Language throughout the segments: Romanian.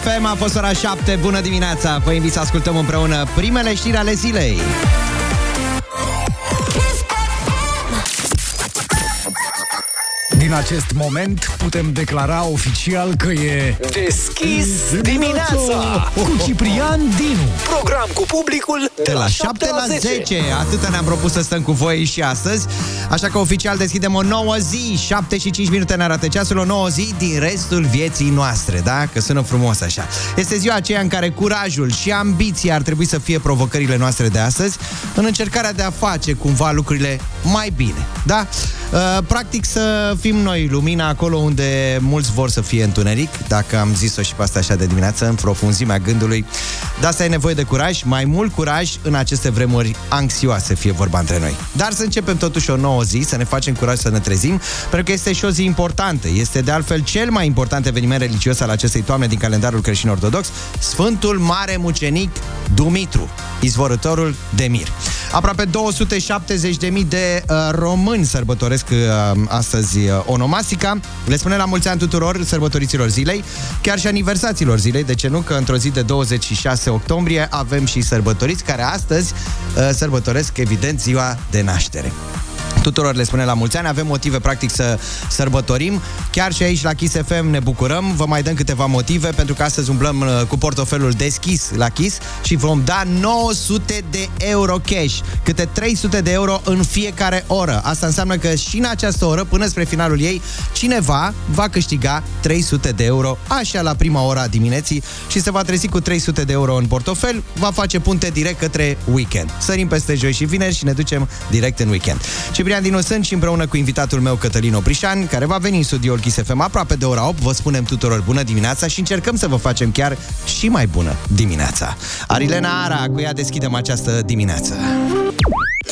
FM, a fost ora 7, bună dimineața! Vă invit să ascultăm împreună primele știri ale zilei. Din acest moment putem declara oficial că e Deschis dimineața! Cu Ciprian Dinu. Program cu publicul De la 7 la 10, atâta ne-am propus să stăm cu voi și astăzi. Așa că oficial deschidem o nouă zi. 7 și 5 minute ne arată ceasul. O nouă zi din restul vieții noastre Da? Că sună frumos așa. Este ziua aceea în care curajul și ambiția Ar trebui să fie provocările noastre de astăzi În încercarea de a face cumva lucrurile mai bine Da? Uh, practic să fim noi lumina acolo unde mulți vor să fie întuneric Dacă am zis-o și pe asta așa de dimineață În profunzimea gândului De asta e nevoie de curaj, mai mult curaj în aceste vremuri anxioase, fie vorba între noi. Dar să începem totuși o nouă zi, să ne facem curaj să ne trezim, pentru că este și o zi importantă. Este de altfel cel mai important eveniment religios al acestei toamne din calendarul creștin ortodox, Sfântul Mare Mucenic Dumitru, izvorătorul de mir. Aproape 270.000 de uh, români sărbătoresc uh, astăzi uh, onomastica. Le spune la mulți ani tuturor sărbătoriților zilei, chiar și aniversațiilor zilei, de ce nu? Că într-o zi de 26 octombrie avem și sărbătoriți care astăzi uh, sărbătoresc, evident, ziua de naștere tuturor le spune la mulți ani, avem motive practic să sărbătorim. Chiar și aici la Kiss FM ne bucurăm, vă mai dăm câteva motive pentru că astăzi umblăm uh, cu portofelul deschis la Kiss și vom da 900 de euro cash, câte 300 de euro în fiecare oră. Asta înseamnă că și în această oră, până spre finalul ei, cineva va câștiga 300 de euro, așa la prima ora a dimineții și se va trezi cu 300 de euro în portofel, va face punte direct către weekend. Sărim peste joi și vineri și ne ducem direct în weekend. Ciprian Dinu sunt și împreună cu invitatul meu Cătălin Oprișan, care va veni în studioul Kiss FM aproape de ora 8. Vă spunem tuturor bună dimineața și încercăm să vă facem chiar și mai bună dimineața. Arilena Ara, cu ea deschidem această dimineață.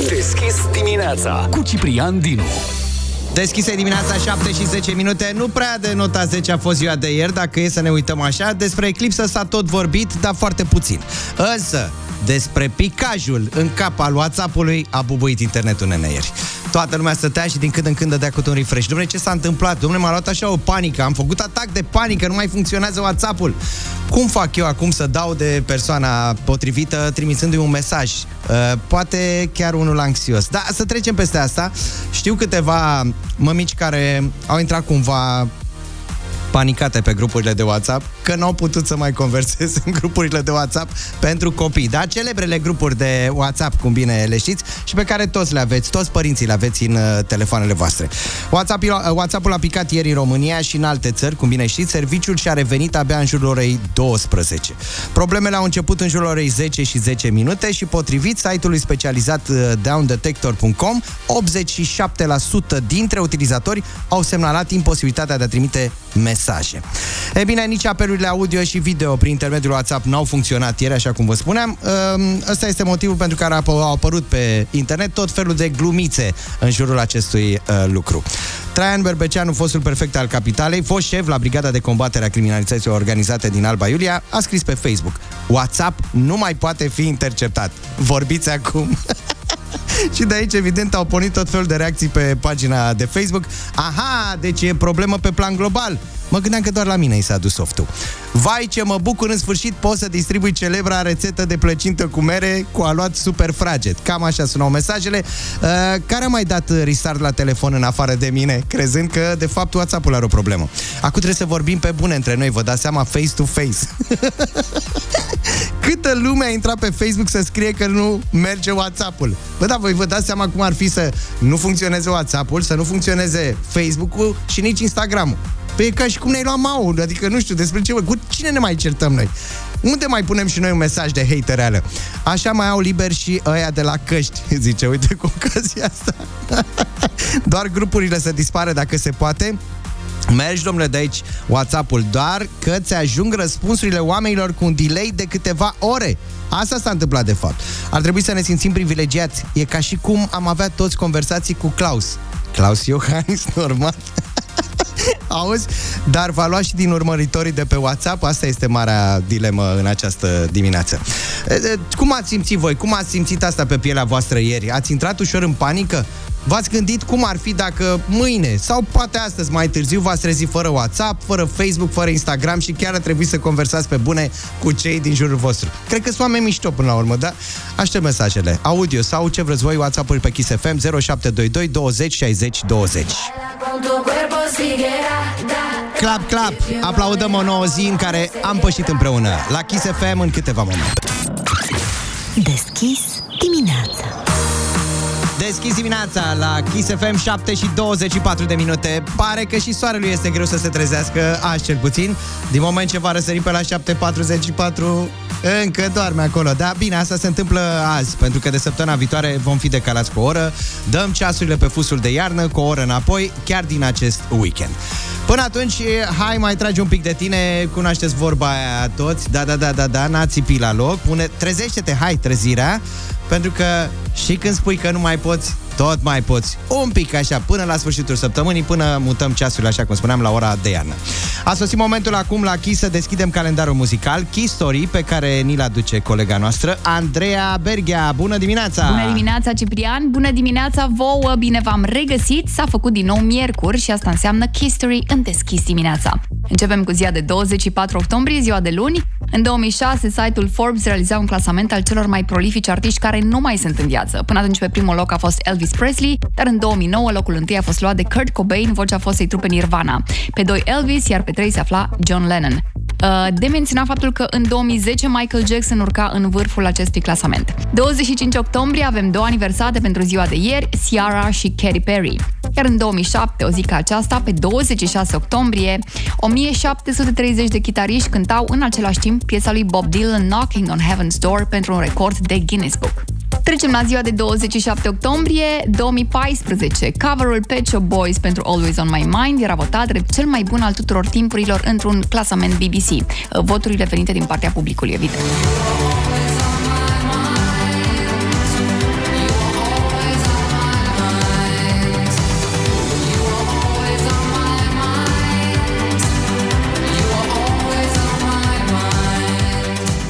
Deschis dimineața cu Ciprian Dinu. Deschise dimineața 7 și 10 minute Nu prea de nota 10 a fost ziua de ieri Dacă e să ne uităm așa Despre eclipsă s-a tot vorbit, dar foarte puțin Însă, despre picajul în cap al WhatsApp-ului a bubuit internetul neneieri. Toată lumea stătea și din când în când dădea cu un refresh. Dom'le, ce s-a întâmplat? Dom'le, m-a luat așa o panică. Am făcut atac de panică, nu mai funcționează WhatsApp-ul. Cum fac eu acum să dau de persoana potrivită trimițându-i un mesaj? Uh, poate chiar unul anxios. Da, să trecem peste asta. Știu câteva mămici care au intrat cumva panicate pe grupurile de WhatsApp că n-au putut să mai converseze în grupurile de WhatsApp pentru copii. Da, celebrele grupuri de WhatsApp, cum bine le știți, și pe care toți le aveți, toți părinții le aveți în uh, telefoanele voastre. WhatsApp, uh, WhatsApp-ul a picat ieri în România și în alte țări, cum bine știți, serviciul și-a revenit abia în jurul orei 12. Problemele au început în jurul orei 10 și 10 minute și potrivit site-ului specializat uh, downdetector.com, 87% dintre utilizatori au semnalat imposibilitatea de a trimite mesaje. E bine, nici apelurile audio și video prin intermediul WhatsApp n-au funcționat ieri, așa cum vă spuneam. Ehm, ăsta este motivul pentru care au apărut pe internet tot felul de glumițe în jurul acestui uh, lucru. Traian Berbeceanu, fostul prefect al capitalei, fost șef la Brigada de Combatere a Criminalității Organizate din Alba Iulia, a scris pe Facebook WhatsApp nu mai poate fi interceptat. Vorbiți acum! și de aici, evident, au pornit tot felul de reacții pe pagina de Facebook. Aha, deci e problemă pe plan global. Mă gândeam că doar la mine i s-a dus softul. Vai ce mă bucur, în sfârșit pot să distribui celebra rețetă de plăcintă cu mere cu aluat super fraget. Cam așa sunau mesajele. Uh, care a mai dat restart la telefon în afară de mine, crezând că, de fapt, WhatsApp-ul are o problemă. Acum trebuie să vorbim pe bune între noi, vă dați seama, face-to-face. Câtă lume a intrat pe Facebook să scrie că nu merge WhatsApp-ul. Bă, da, voi vă dați seama cum ar fi să nu funcționeze WhatsApp-ul, să nu funcționeze Facebook-ul și nici Instagram-ul. Păi e ca și cum ne-ai luat maul, adică nu știu despre ce, cu cine ne mai certăm noi? Unde mai punem și noi un mesaj de hatereală? Așa mai au liber și ăia de la căști, zice, uite cu ocazia asta. Doar grupurile să dispară dacă se poate. Mergi, domnule, de aici WhatsApp-ul, doar că ți ajung răspunsurile oamenilor cu un delay de câteva ore. Asta s-a întâmplat, de fapt. Ar trebui să ne simțim privilegiați. E ca și cum am avea toți conversații cu Klaus. Klaus Iohannis, normal. Auzi? Dar va lua și din urmăritorii de pe WhatsApp? Asta este marea dilemă în această dimineață. Cum ați simțit voi? Cum ați simțit asta pe pielea voastră ieri? Ați intrat ușor în panică? V-ați gândit cum ar fi dacă mâine sau poate astăzi mai târziu v-ați trezit fără WhatsApp, fără Facebook, fără Instagram și chiar ar trebui să conversați pe bune cu cei din jurul vostru. Cred că sunt oameni mișto până la urmă, da? Aștept mesajele. Audio sau ce vreți voi, WhatsApp-uri pe Kiss FM 0722 20 60 20. Clap, clap! Aplaudăm o nouă zi în care am pășit împreună la Kiss FM în câteva momente. Deschis dimineața. Deschis dimineața la Kiss FM 7 și 24 de minute. Pare că și soarelui este greu să se trezească, aș cel puțin. Din moment ce va răsări pe la 7.44, încă doarme acolo. Da, bine, asta se întâmplă azi, pentru că de săptămâna viitoare vom fi decalați cu o oră. Dăm ceasurile pe fusul de iarnă cu o oră înapoi, chiar din acest weekend. Până atunci, hai mai tragi un pic de tine, cunoașteți vorba aia toți, da, da, da, da, da, n-a țipi la loc, pune, trezește-te, hai, trezirea, pentru că și când spui că nu mai poți, tot mai poți. Un pic așa, până la sfârșitul săptămânii, până mutăm ceasurile, așa cum spuneam, la ora de iarnă. A sosit momentul acum la Kiss să deschidem calendarul muzical Kiss Story, pe care ni-l aduce colega noastră, Andreea Berghea. Bună dimineața! Bună dimineața, Ciprian! Bună dimineața vouă! Bine v-am regăsit! S-a făcut din nou miercuri și asta înseamnă Kiss Story în deschis dimineața. Începem cu ziua de 24 octombrie, ziua de luni. În 2006, site-ul Forbes realiza un clasament al celor mai prolifici artiști care nu mai sunt în viață. Până atunci, pe primul loc a fost Elvis Presley, dar în 2009 locul întâi a fost luat de Kurt Cobain, vocea fostei trupe Nirvana. Pe 2 Elvis, iar pe 3 se afla John Lennon. Uh, de menționat faptul că în 2010 Michael Jackson urca în vârful acestui clasament. 25 octombrie avem două aniversate pentru ziua de ieri, Ciara și Katy Perry. Iar în 2007, o zi ca aceasta, pe 26 octombrie, 1730 de chitariști cântau în același timp piesa lui Bob Dylan Knocking on Heaven's Door pentru un record de Guinness Book. Trecem la ziua de 27 octombrie 2014. Coverul Pet Shop Boys pentru Always on My Mind era votat drept cel mai bun al tuturor timpurilor într-un clasament BBC. Voturile venite din partea publicului, evident.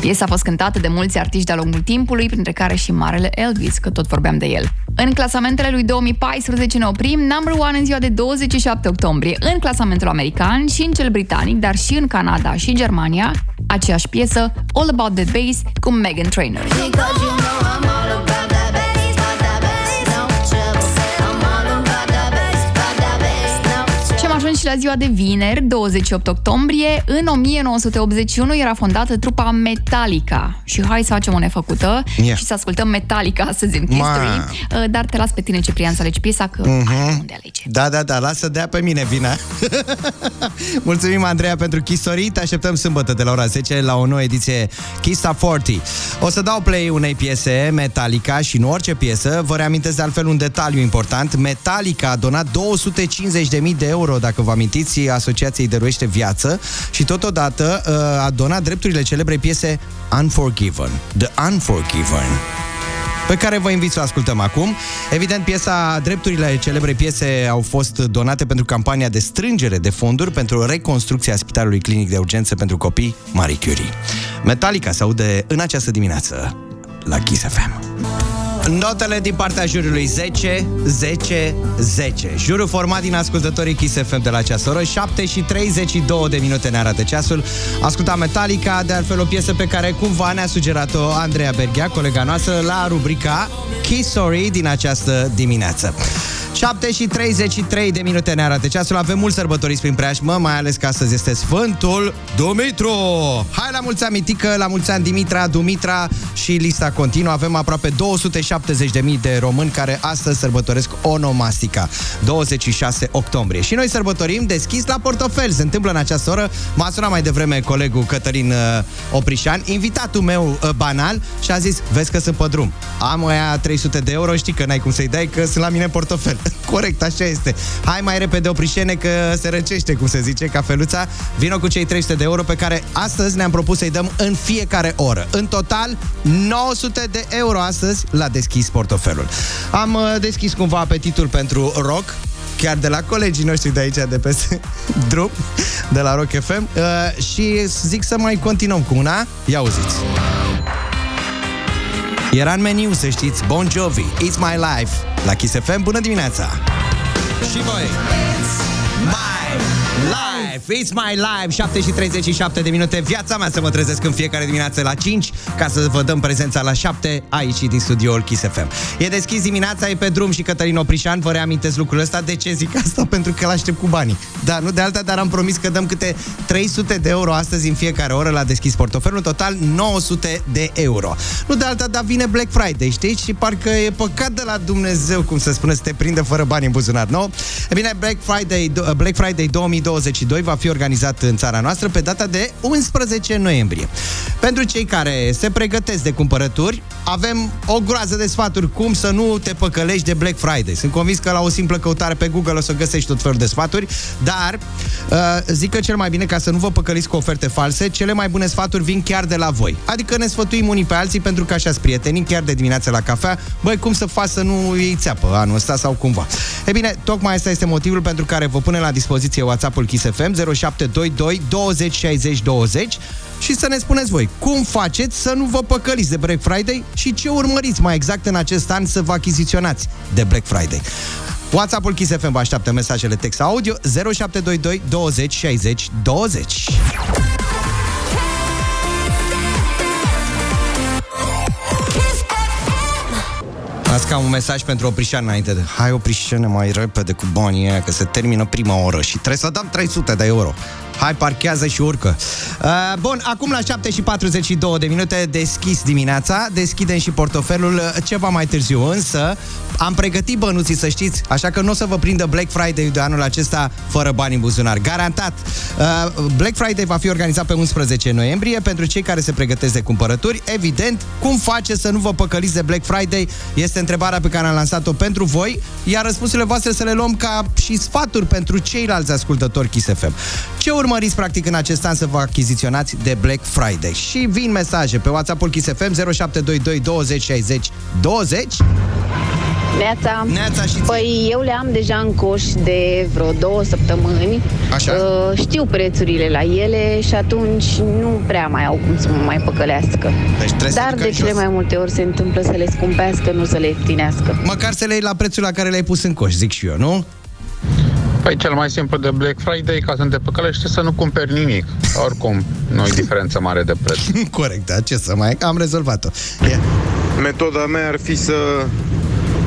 Piesa a fost cântată de mulți artiști de-a lungul timpului, printre care și marele Elvis, că tot vorbeam de el. În clasamentele lui 2014 ne oprim, number one în ziua de 27 octombrie, în clasamentul american și în cel britanic, dar și în Canada și Germania, aceeași piesă, All About the Bass, cu Megan Trainor. Și la ziua de vineri, 28 octombrie, în 1981 era fondată trupa Metallica. Și hai să facem o nefăcută Yeah. și să ascultăm Metallica astăzi în History. Uh, Dar te las pe tine, Ciprian, să alegi piesa, că Mhm. ai unde alege. Da, da, da, lasă dea pe mine vina. Mulțumim, Andreea, pentru Kiss Story. Te așteptăm sâmbătă de la ora 10 la o nouă ediție Kiss Top 40. O să dau play unei piese, Metallica, și nu orice piesă. Vă reamintesc de altfel un detaliu important. Metallica a donat 250.000 de euro, dacă vă amintiți, Asociației Dăruiește Viață și totodată uh, a donat drepturile celebrei piese Unforgiven. The Unforgiven pe care vă invit să o ascultăm acum. Evident, piesa, drepturile celebrei piese au fost donate pentru campania de strângere de fonduri pentru reconstrucția Spitalului Clinic de Urgență pentru Copii Marie Curie. Metallica se aude în această dimineață la Kiss FM. Notele din partea jurului 10, 10, 10. Jurul format din ascultătorii Kiss FM de la această oră, 7 și 32 de minute ne arată ceasul. Asculta Metallica, de altfel o piesă pe care cumva ne-a sugerat-o Andreea Berghea, colega noastră, la rubrica Kiss Story din această dimineață. 7 și 33 de minute ne arată ceasul. Avem mulți sărbătoriți prin preajmă, mai ales că astăzi este Sfântul Dumitru. Hai la mulți ani, mitică, la mulți ani Dimitra, Dumitra și lista continuă. Avem aproape 270.000 de români care astăzi sărbătoresc onomastica, 26 octombrie. Și noi sărbătorim deschis la portofel. Se întâmplă în această oră. M-a sunat mai devreme colegul Cătălin uh, Oprișan, invitatul meu uh, banal și a zis, vezi că sunt pe drum. Am aia 300 de euro, știi că n-ai cum să-i dai, că sunt la mine în portofel. Corect, așa este. Hai mai repede, Oprișene, că se răcește, cum se zice, cafeluța. Vino cu cei 300 de euro pe care astăzi ne-am propus să-i dăm în fiecare oră. În total, 900 de euro astăzi la deschis portofelul. Am uh, deschis cumva apetitul pentru rock, chiar de la colegii noștri de aici, de pe drum, de la Rock FM, uh, și zic să mai continuăm cu una. Ia auziți. Era în meniu, să știți, Bon Jovi, It's My Life. la Kiss FM. Bună dimineața! Și voi! My life, it's my life 7 și 37 de minute. Viața mea să mă trezesc în fiecare dimineață la 5 Ca să vă dăm prezența la 7 Aici din studioul Kiss FM E deschis dimineața, e pe drum și Cătălin Oprișan. Vă reamintesc lucrul ăsta. De ce zic asta? Pentru că l-aștept cu banii. Da, nu de alta, dar am promis că dăm câte 300 de euro astăzi în fiecare oră La deschis portofelul, în total 900 de euro. Nu de alta, dar vine Black Friday, știi? Și parcă e păcat de la Dumnezeu Cum să spune, să te prindă fără bani în buzunar, nu? E bine, Black Friday, Black Friday 2022 va fi organizat în țara noastră pe data de 11 noiembrie. Pentru cei care se pregătesc de cumpărături, avem o groază de sfaturi cum să nu te păcălești de Black Friday. Sunt convins că la o simplă căutare pe Google o să găsești tot felul de sfaturi, dar uh, zic că cel mai bine ca să nu vă păcăliți cu oferte false, cele mai bune sfaturi vin chiar de la voi. Adică ne sfătuim unii pe alții pentru că așa prieteni, chiar de dimineața la cafea, băi, cum să faci să nu iei țeapă anul ăsta sau cumva. E bine, tocmai asta este motivul pentru care vă pune la dispoziție WhatsApp-ul Kiss FM 0722 20 60 20 și să ne spuneți voi cum faceți să nu vă păcăliți de Black Friday și ce urmăriți mai exact în acest an să vă achiziționați de Black Friday. WhatsApp-ul Kiss FM vă așteaptă mesajele text audio 0722 20 60 20. Azi ca un mesaj pentru Oprișan înainte de... Hai, Oprișane, mai repede cu banii aia, că se termină prima oră și trebuie să dăm 300 de euro. Hai, parchează și urcă. Uh, bun, acum la 7 și 42 de minute deschis dimineața, deschidem și portofelul uh, ceva mai târziu, însă am pregătit bănuții, să știți, așa că nu o să vă prindă Black Friday de anul acesta fără bani în buzunar. Garantat! Uh, Black Friday va fi organizat pe 11 noiembrie pentru cei care se pregătesc de cumpărături. Evident, cum face să nu vă păcăliți de Black Friday este întrebarea pe care am lansat-o pentru voi, iar răspunsurile voastre să le luăm ca și sfaturi pentru ceilalți ascultători Kiss FM. Ce urmăriți practic în acest an să vă achiziționați de Black Friday? Și vin mesaje pe WhatsApp-ul Kiss FM 0722 20 60 20 Neața. Neața și ție. Păi eu le am deja în coș de vreo două săptămâni. Așa. Uh, știu prețurile la ele și atunci nu prea mai au cum să mă mai păcălească. Deci trebuie să Dar ducă de în cele jos. mai multe ori se întâmplă să le scumpească, nu să le ieftinească. Măcar să le iei la prețul la care le-ai pus în coș, zic și eu, nu? Păi cel mai simplu de Black Friday, ca să nu te păcălești, să nu cumperi nimic. Oricum, nu e diferență mare de preț. Corect, da, ce să mai... Am rezolvat-o. Yeah. Metoda mea ar fi să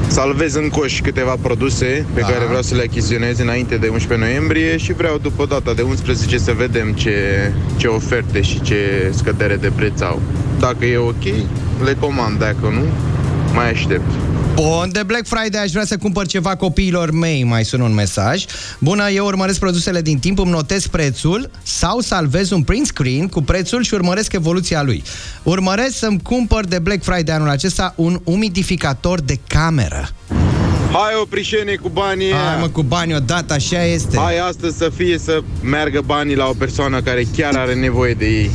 salvez în coș câteva produse pe Da. care vreau să le achiziționez înainte de 11 noiembrie și vreau după data de 11 să vedem ce, ce oferte și ce scădere de preț au. Dacă e ok, le comand, dacă nu, mai aștept. Bun, de Black Friday aș vrea să cumpăr ceva copiilor mei, mai sună un mesaj. Bună, eu urmăresc produsele din timp, îmi notez prețul sau salvez un print screen cu prețul și urmăresc evoluția lui. Urmăresc să-mi cumpăr de Black Friday anul acesta un umidificator de cameră. Hai oprișene cu banii Hai aia. mă, cu bani odată, așa este. Hai astăzi să fie să meargă banii la o persoană care chiar are nevoie de ei.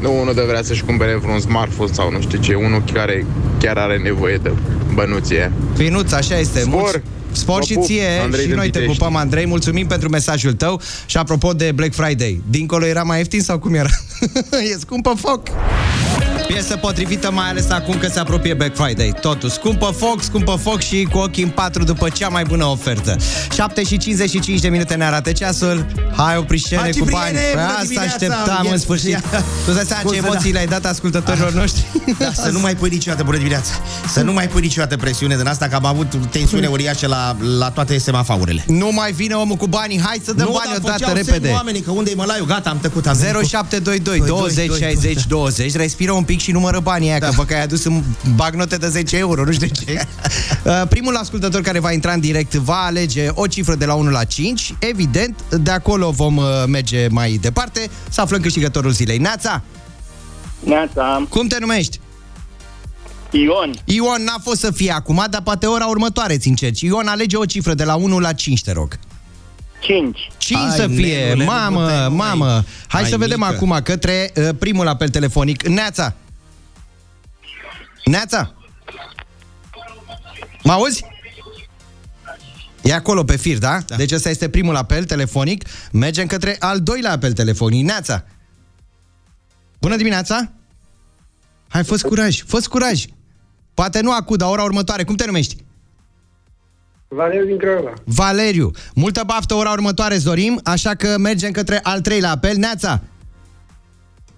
Nu unul de vrea să-și cumpere vreun smartphone sau nu știu ce, unul care chiar are nevoie de bănuții aia. Finuț, așa este. Spor! Mulți- Spor Vă și pup, ție Andrei și din noi te Pitești. pupăm, Andrei. Mulțumim pentru mesajul tău. Și apropo de Black Friday, dincolo era mai ieftin sau cum era? e scumpă foc! Piesă potrivită, mai ales acum că se apropie Black Friday. Totul, scumpă foc, scumpă foc și cu ochii în patru după cea mai bună ofertă. 7 și 55 de minute ne arată ceasul. Hai, oprișene Hai, cu Cipriene, bani. Păi bună asta dimineața! așteptam Ia- în sfârșit. ia- Tu îți dai seama ce Scuze, emoții da. le-ai dat ascultătorilor noștri? Da, să nu mai pui niciodată, bună dimineața Să nu mai pui niciodată presiune din asta Că am avut tensiune uriașă la, la toate semafaurile Nu mai vine omul cu banii. Hai să dăm Nu, bani dar odată, făceau semn repede. oamenii că unde-i mălaiul, gata, am tăcut am 0722 Doi, 20 doi, doi, 60 doi. 20 Respiră un pic și numără banii aia da. Că vă că ai adus în bagnote de 10 euro Nu știu de ce Uh, Primul ascultător care va intra în direct Va alege o cifră de la 1 la 5 Evident, de acolo vom uh, merge mai departe. Să aflăm câștigătorul zilei. Neața, Neața, cum te numești? Ion, Ion n-a fost să fie acum Dar poate ora următoare ți încerci Ion, alege o cifră de la 1 la 5, te rog. 5, 5 Hai, să fie, nenule, nu mamă, putem, nu mai- mamă. Hai mai să vedem mică. acum către uh, primul apel telefonic. Neața Neața Mă auzi? E acolo pe fir, da? da? Deci ăsta este primul apel telefonic Mergem către al doilea apel telefonic Neața Bună dimineața Hai, fă curaj, fă curaj Poate nu acum, dar ora următoare Cum te numești? Valeriu din Craiova. Valeriu. Multă baftă ora următoare, Zorim, așa că mergem către al treilea apel. Neața,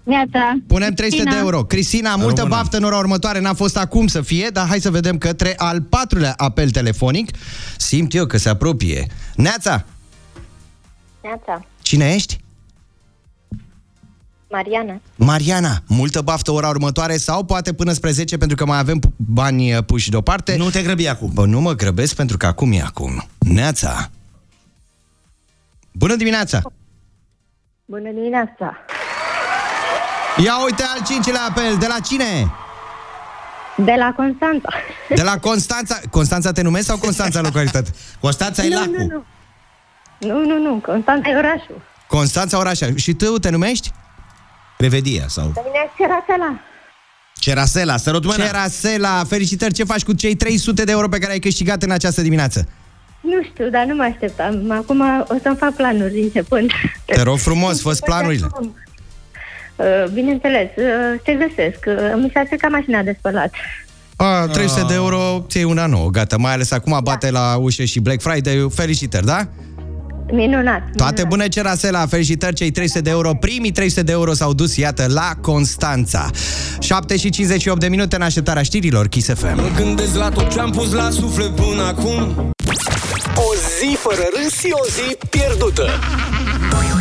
Neața. punem 300 de euro. Cristina, multă Română. baftă în ora următoare. N-a fost acum să fie, dar hai să vedem către al patrulea apel telefonic. Simt eu că se apropie. Neața, Neața. cine ești? Mariana. Mariana, multă baftă ora următoare sau poate până spre 10 pentru că mai avem pu- bani uh, puși deoparte. Nu te grăbi acum. Bă, nu mă grăbesc pentru că acum e acum. Neața. Bună dimineața! Bună dimineața. Ia uite al cincilea apel. De la cine? De la Constanța. De la Constanța. Constanța te numesc sau Constanța localitate? Constanța e nu, lacul. nu, nu. Nu, nu, nu. Constanța e orașul. Constanța Orașa. Și tu te numești? Revedia sau... Pe mine e Cerasela. Cerasela, sărut mâna. Cerasela, felicitări. Ce faci cu cei 300 de euro pe care ai câștigat în această dimineață? Nu știu, dar nu mă așteptam. Acum o să-mi fac planuri începând. Te rog frumos, fă planurile. Uh, Bineînțeles, uh, te găsesc. Uh, Mi s-a stricat mașina de spălat. A, 300 de euro, ți una nouă, gata. Mai ales acum bate la ușă și Black Friday. Felicitări, da? Minunat. Toate bune, Cerasela, felicitări, cei 300 de euro, primii 300 de euro s-au dus, iată, la Constanța. 7 și 58 de minute în așteptarea știrilor, Kiss FM. Mă gândesc la tot ce-am pus la suflet până acum O zi fără râs și o zi pierdută.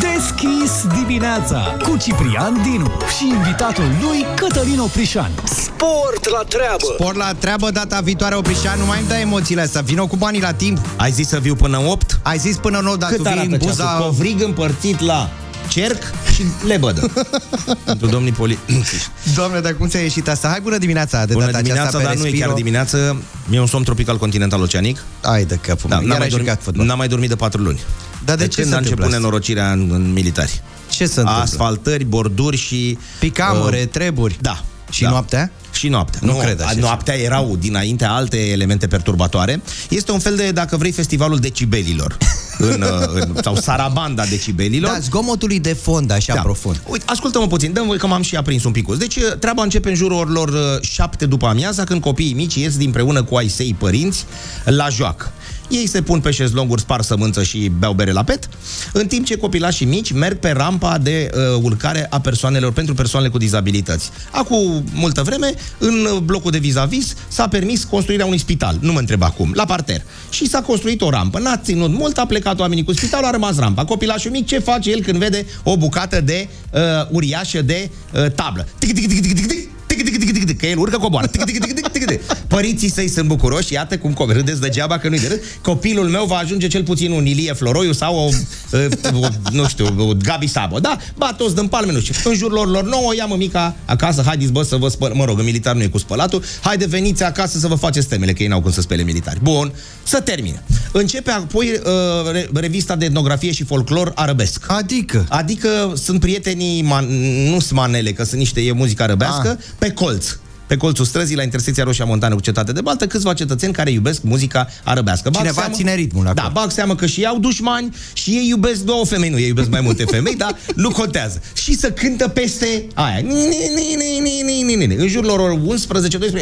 Deschis dimineața cu Ciprian Dinu și invitatul lui Cătălin Oprișan. Sport la treabă. Spor la treabă data viitoare, Oprișan, nu mai îmi dai emoțiile astea, vină cu banii la timp. Ai zis să viu până 8? Ai zis până 9, dar Cât tu vii arată în ceasul? buza... Covrig împărțit la cerc și lebădă. Pentru domnii poli... Doamne, dar cum ți-a ieșit asta? Hai, bună dimineața de Bună data dimineața, aceasta dar pe nu e chiar Respiro. dimineață. E un somn tropical continental oceanic. Hai de capul Da, meu, n-am iar mai, ai dormit, jucat fotbal. n-am mai dormit de patru luni. Dar de de ce când se a întâmplă început asta? nenorocirea în, în militari? Ce se întâmplă? Asfaltări, borduri și... Picamure, uh, treburi. Da. Și da. noaptea? Și noaptea. Nu cred așa Noaptea erau dinainte alte elemente perturbatoare. Este un fel de, dacă vrei, festivalul decibelilor. în, uh, în, sau sarabanda decibelilor. Da, zgomotului de fond, așa Da. profund. Uite, ascultă-mă puțin, dă că m-am și aprins un pic. Deci treaba începe în jurul orilor uh, șapte după amiaza, când copiii mici ies dinpreună cu ai săi părinți la joacă. Ei se pun pe șezlonguri, spar sămânță și beau bere la pet, în timp ce copilașii mici merg pe rampa de uh, urcare a persoanelor pentru persoanele cu dizabilități. Acum multă vreme, în uh, blocul de vis-a-vis s-a permis construirea unui spital, nu mă întreb acum, la parter. Și s-a construit o rampă. N-a ținut mult, a plecat oamenii cu spitalul, a rămas rampa. Copilașul mic ce face el când vede o bucată de uh, uriașă de uh, tablă? Tic, tic, tic, tic, tic, tic. Tic, tic, tic, tic, tic, că el urcă coboară. Tic, tic, tic, tic, tic, tic. Părinții săi sunt bucuroși, iată cum co- râdeți degeaba că nu-i de râs. Copilul meu va ajunge cel puțin un Ilie Floroiu sau o, uh, o nu știu, o Gabi Sabo. Da, ba toți dăm palme, nu știu. În jurul lor, lor nouă, ia mămica acasă, haideți bă să vă spăl, mă rog, în militar nu e cu spălatul, haide veniți acasă să vă faceți temele, că ei n-au cum să spele militari. Bun, să termine. Începe apoi uh, re- revista de etnografie și folclor arabesc. Adică? Adică sunt prietenii, man, nu sunt manele, că sunt niște, e muzică arăbească, Ah. pe colț. Pe colțul străzii, la intersecția Roșia Montană cu Cetate de Baltă, câțiva cetățeni care iubesc muzica arăbească. Bag Cineva ține ritmul acolo. Da, bag seama că și ei au dușmani și ei iubesc două femei, nu, ei iubesc mai multe femei, dar nu contează. Și să cântă peste aia. Ni, ni, ni, ni, ni, ni, ni, ni. În jurul lor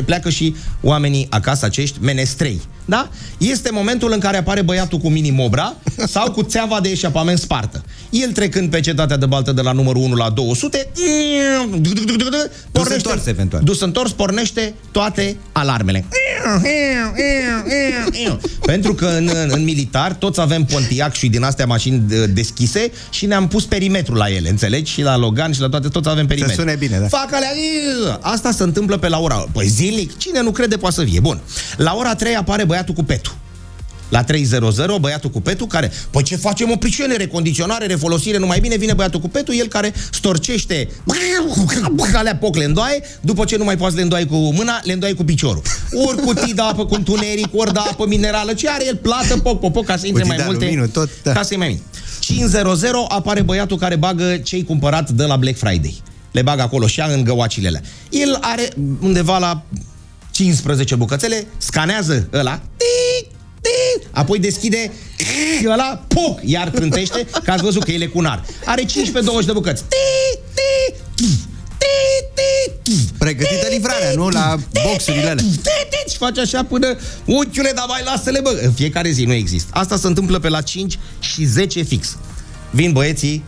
11-12 pleacă și oamenii acasă, acești menestrei. Da? Este momentul în care apare băiatul cu mini-mobra sau cu țeava de eșapament spartă. El trecând pe cetatea de baltă de la numărul 1 la 200, Dus întors, eventual. Dus întors, pornește toate alarmele. Pentru că în, în, în militar toți avem Pontiac și din astea mașini de- deschise și ne-am pus perimetrul la ele, înțelegi? Și la Logan și la toate, toți avem perimetru. sune bine, da. Fac alea, asta se întâmplă pe la ora... Păi zilnic, cine nu crede poate să vie. Bun. La ora 3 apare băiatul cu petul. La 300, băiatul cu petul care, păi ce facem o priciune, recondiționare, refolosire, numai bine vine băiatul cu petul, el care storcește alea poc le îndoaie, după ce nu mai poți le îndoai cu mâna, le îndoai cu piciorul. Ori cutii de apă cu întuneric, ori de apă minerală, ce are el, plată, poc, poc, poc, ca să intre Cutii mai de multe, aluminiu, tot, da. ca să-i mai minte. 500 apare băiatul care bagă cei cumpărat de la Black Friday. Le bagă acolo și ia în găoacile alea. El are undeva la 15 bucățele, scanează ăla, tic, tic, apoi deschide ăla, poc, iar trântește, că ați văzut că el e cunar. Are 15-20 de bucăți. Tic, tic, tic, tic, tic, tic. Pregătită livrarea, nu? La boxurile alea. Și face așa până Unchiule, dar mai lasă-le, bă În fiecare zi nu există Asta se întâmplă pe la 5 și 10 fix Vin băieții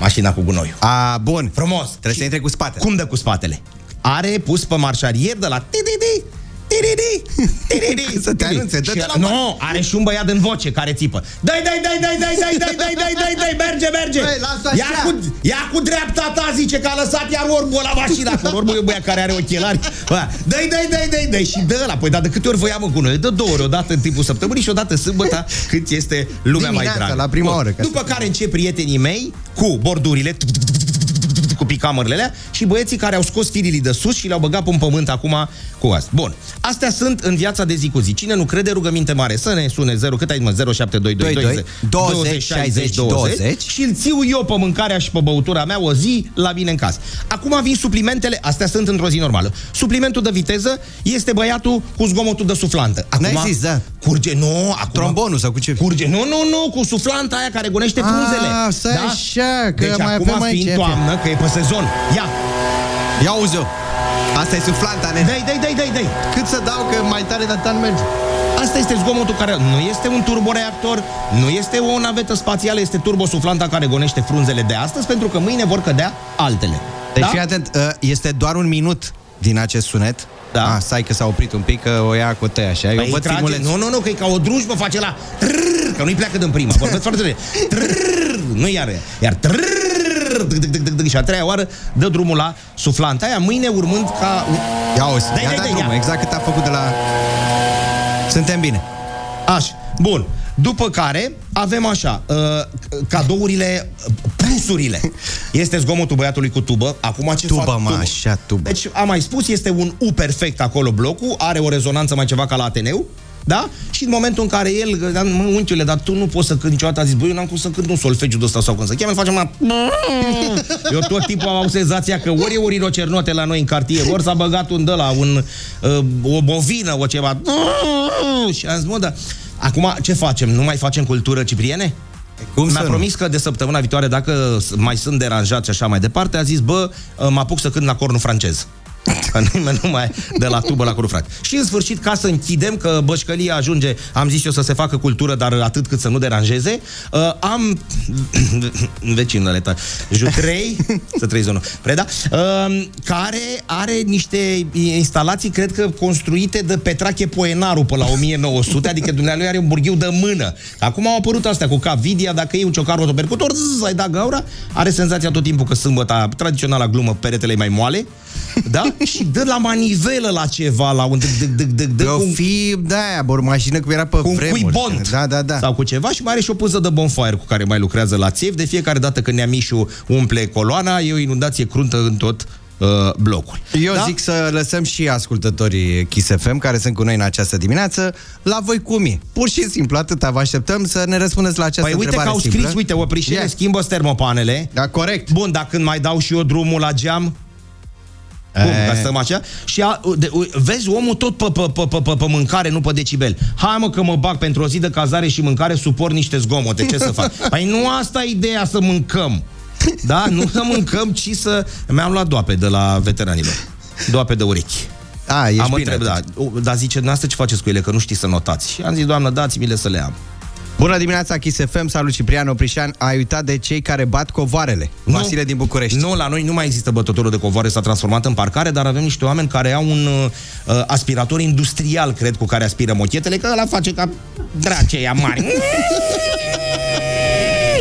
Mașina cu gunoiul A, bun. Frumos Trebuie să intre cu spatele. Cum dă cu spatele? Are pus pe marșarier de la ti-ti-ti, ti-ti-ti, ti-ti-ti, Să te anunțe, Și- dă-te la Nu, are și un băiat în voce care țipă Dai, dai, dai, dai, dai, dai, dai, dai, dai, dai, dai, merge, merge Băi, lasă ia așa. cu, ia cu dreapta ta, zice că a lăsat iar orbul la mașină acolo Orbul e un băiat care are ochelari Bă, Dai, dai, dai, dai, dai și dă la Păi, dar de câte ori vă ia mă gunoi? Dă două ori, o dată în timpul săptămânii și o dată sâmbătă Cât este lumea mai Dimineața, dragă la prima Bun. oră, ca După care încep prietenii mei cu bordurile cu picamărele alea și băieții care au scos firii de sus și le-au băgat pe pământ acum cu asta. Bun. Astea sunt în viața de zi cu zi. Cine nu crede, rugăminte mare, să ne sune 0, cât ai mă, 0722 20 60 20 și îl țiu eu pe mâncarea și pe băutura mea o zi la mine în casă. Acum vin suplimentele, astea sunt într-o zi normală. Suplimentul de viteză este băiatul cu zgomotul de suflantă. Acum N-ai zis, da. Curge, nu, acum Trombonul sau cu ce? Curge, nu, nu, nu, cu suflanta aia care gonește Ah, frunzele. Da? stai așa, că deci mai acum avem aici, fiind ia toamnă, că e pe sezon. Ia, Ia auzi-o. Asta e suflanta, ne. dai, dai, dai, dai, dai. Cât să dau că mai tare de atât nu merge? Asta este zgomotul care nu este un turboreactor, nu este o navetă spațială, este turbosuflanta care gonește frunzele de astăzi, pentru că mâine vor cădea altele. Deci da? fii atent, uh, este doar un minut din acest sunet. Da. Ah, stai că s-a oprit un pic, că o ia cu tăia așa. Eu Păi văd trage, filmulețul. nu, nu, nu, că e ca o drujbă face la trrr, că nu-i pleacă din prima. Vorbesc foarte tare. Trrr, nu iar, iar trrr, dâc, dâc, dâc, dâc, dâc, și a treia oară dă drumul la suflanta aia, mâine urmând ca... Ia auzi, Dai, ia dai, da dai, drumul, ia. exact cât a făcut de la... Suntem bine. Așa, bun. După care avem așa, uh, cadourile, uh, plusurile. Este zgomotul băiatului cu tubă. Acum ce Tubă, fac? mă, așa, tubă. Deci, am mai spus, este un U perfect acolo blocul, are o rezonanță mai ceva ca la Ateneu, da? Și în momentul în care el, dar, mă, unchiule, dar tu nu poți să cânti niciodată, a zis, băi, eu n-am cum să cânt un solfegiu de ăsta sau cum să cheamă, îl facem la... Eu tot timpul am avut senzația că ori e o rinocernote la noi în cartier, ori s-a băgat un de la un, uh, o bovină, o ceva. Și am zis, mă, dar acum ce facem? Nu mai facem cultură cipriene? Cum Mi-a să nu? promis că de săptămâna viitoare, dacă s- mai sunt deranjat și așa mai departe, a zis, bă, mă apuc să cânt la cornul francez. Că nimeni nu mai de la tubă la cornul francez. Și în sfârșit, ca să închidem, că bășcălia ajunge, am zis eu să se facă cultură, dar atât cât să nu deranjeze, uh, am vecinele ta, Jutrei, să trăiți unul, Preda, uh, care are niște instalații, cred că construite de Petrache Poenaru pe la 1900, adică dumnealui are un burghiu de mână. Acum au apărut astea cu Cavidia, dacă e un ciocar rotopercutor, zzz, ai dat gaura, are senzația tot timpul că sâmbăta, tradiționala glumă, peretele e mai moale, da? Și dă la manivelă la ceva, la un dâc, dâc, dâc, dâc, dâc, O cu un- fi, da, bă, o mașină cum era pe cu un vremuri. cui bond Da, da, da. sau cu ceva și mai are și o puză de bonfire cu care mai lucrează la țevi. De fiecare dată când Neamișu umple coloana, e o inundație cruntă în tot uh, blocul. Eu da? zic să lăsăm și ascultătorii Kiss FM care sunt cu noi în această dimineață la voi cum e. Pur și simplu, atâta vă așteptăm să ne răspundeți la această Păi uite că întrebare au scris, simplă. uite, oprișele, Ia. schimbă termopanele. Da, corect. Bun, dar când mai dau și eu drumul la geam, cum, E. ca stăm așa? Și a, de, u- vezi, omul tot pe, pe, pe, pe, pe, pe mâncare, nu pe decibel. Hai mă că mă bag pentru o zi de cazare și mâncare, suport niște zgomote. Ce să fac? Păi nu asta e ideea să mâncăm. Da? Nu să mâncăm, ci să... Mi-am luat doape de la veteranilor. Doape de urechi. A, ești am bine întrebat, da, atunci. O, dar zice, dumneavoastră ce faceți cu ele, că nu știți să notați. Și am zis, doamnă, dați-mi-le să le am. Bună dimineața, Kiss FM, salut Ciprian Oprișan. Ai uitat de cei care bat covoarele. Nu. Vasile din București. Nu, la noi nu mai există bătătorul de covoare, s-a transformat în parcare, dar avem niște oameni care au un uh, aspirator industrial, cred, cu care aspiră mochetele, că ăla face ca draceia mari.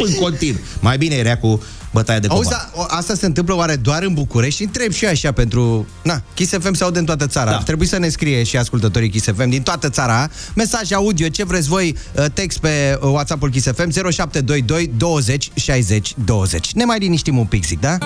în continuu. Mai bine era cu bătaia de Auzi, covoare. da, o- asta se întâmplă oare doar în București? Întreb și eu așa pentru... Na, Kiss FM se aude în toată țara. Da. Ar trebui să ne scrie și ascultătorii Kiss FM din toată țara. Mesaj audio, ce vreți voi, uh, text pe uh, WhatsApp-ul Kiss FM 0722 20 60 20. Ne mai liniștim un pic, zic, da?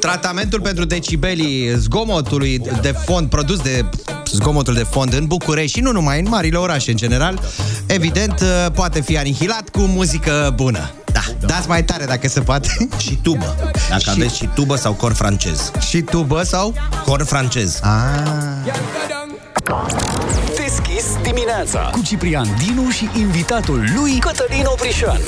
Tratamentul pentru decibelii zgomotului de fond, produs de zgomotul de fond în București și nu numai, în marile orașe în general, evident, uh, poate fi anihilat cu muzică bună. Da, dați mai tare dacă se poate. Și tubă. Dacă Și- aveți și tubă sau cor francez. Și tubă sau? Cor francez. Ah. Deschis dimineața cu Ciprian Dinu și invitatul lui Cătălin Oprișan.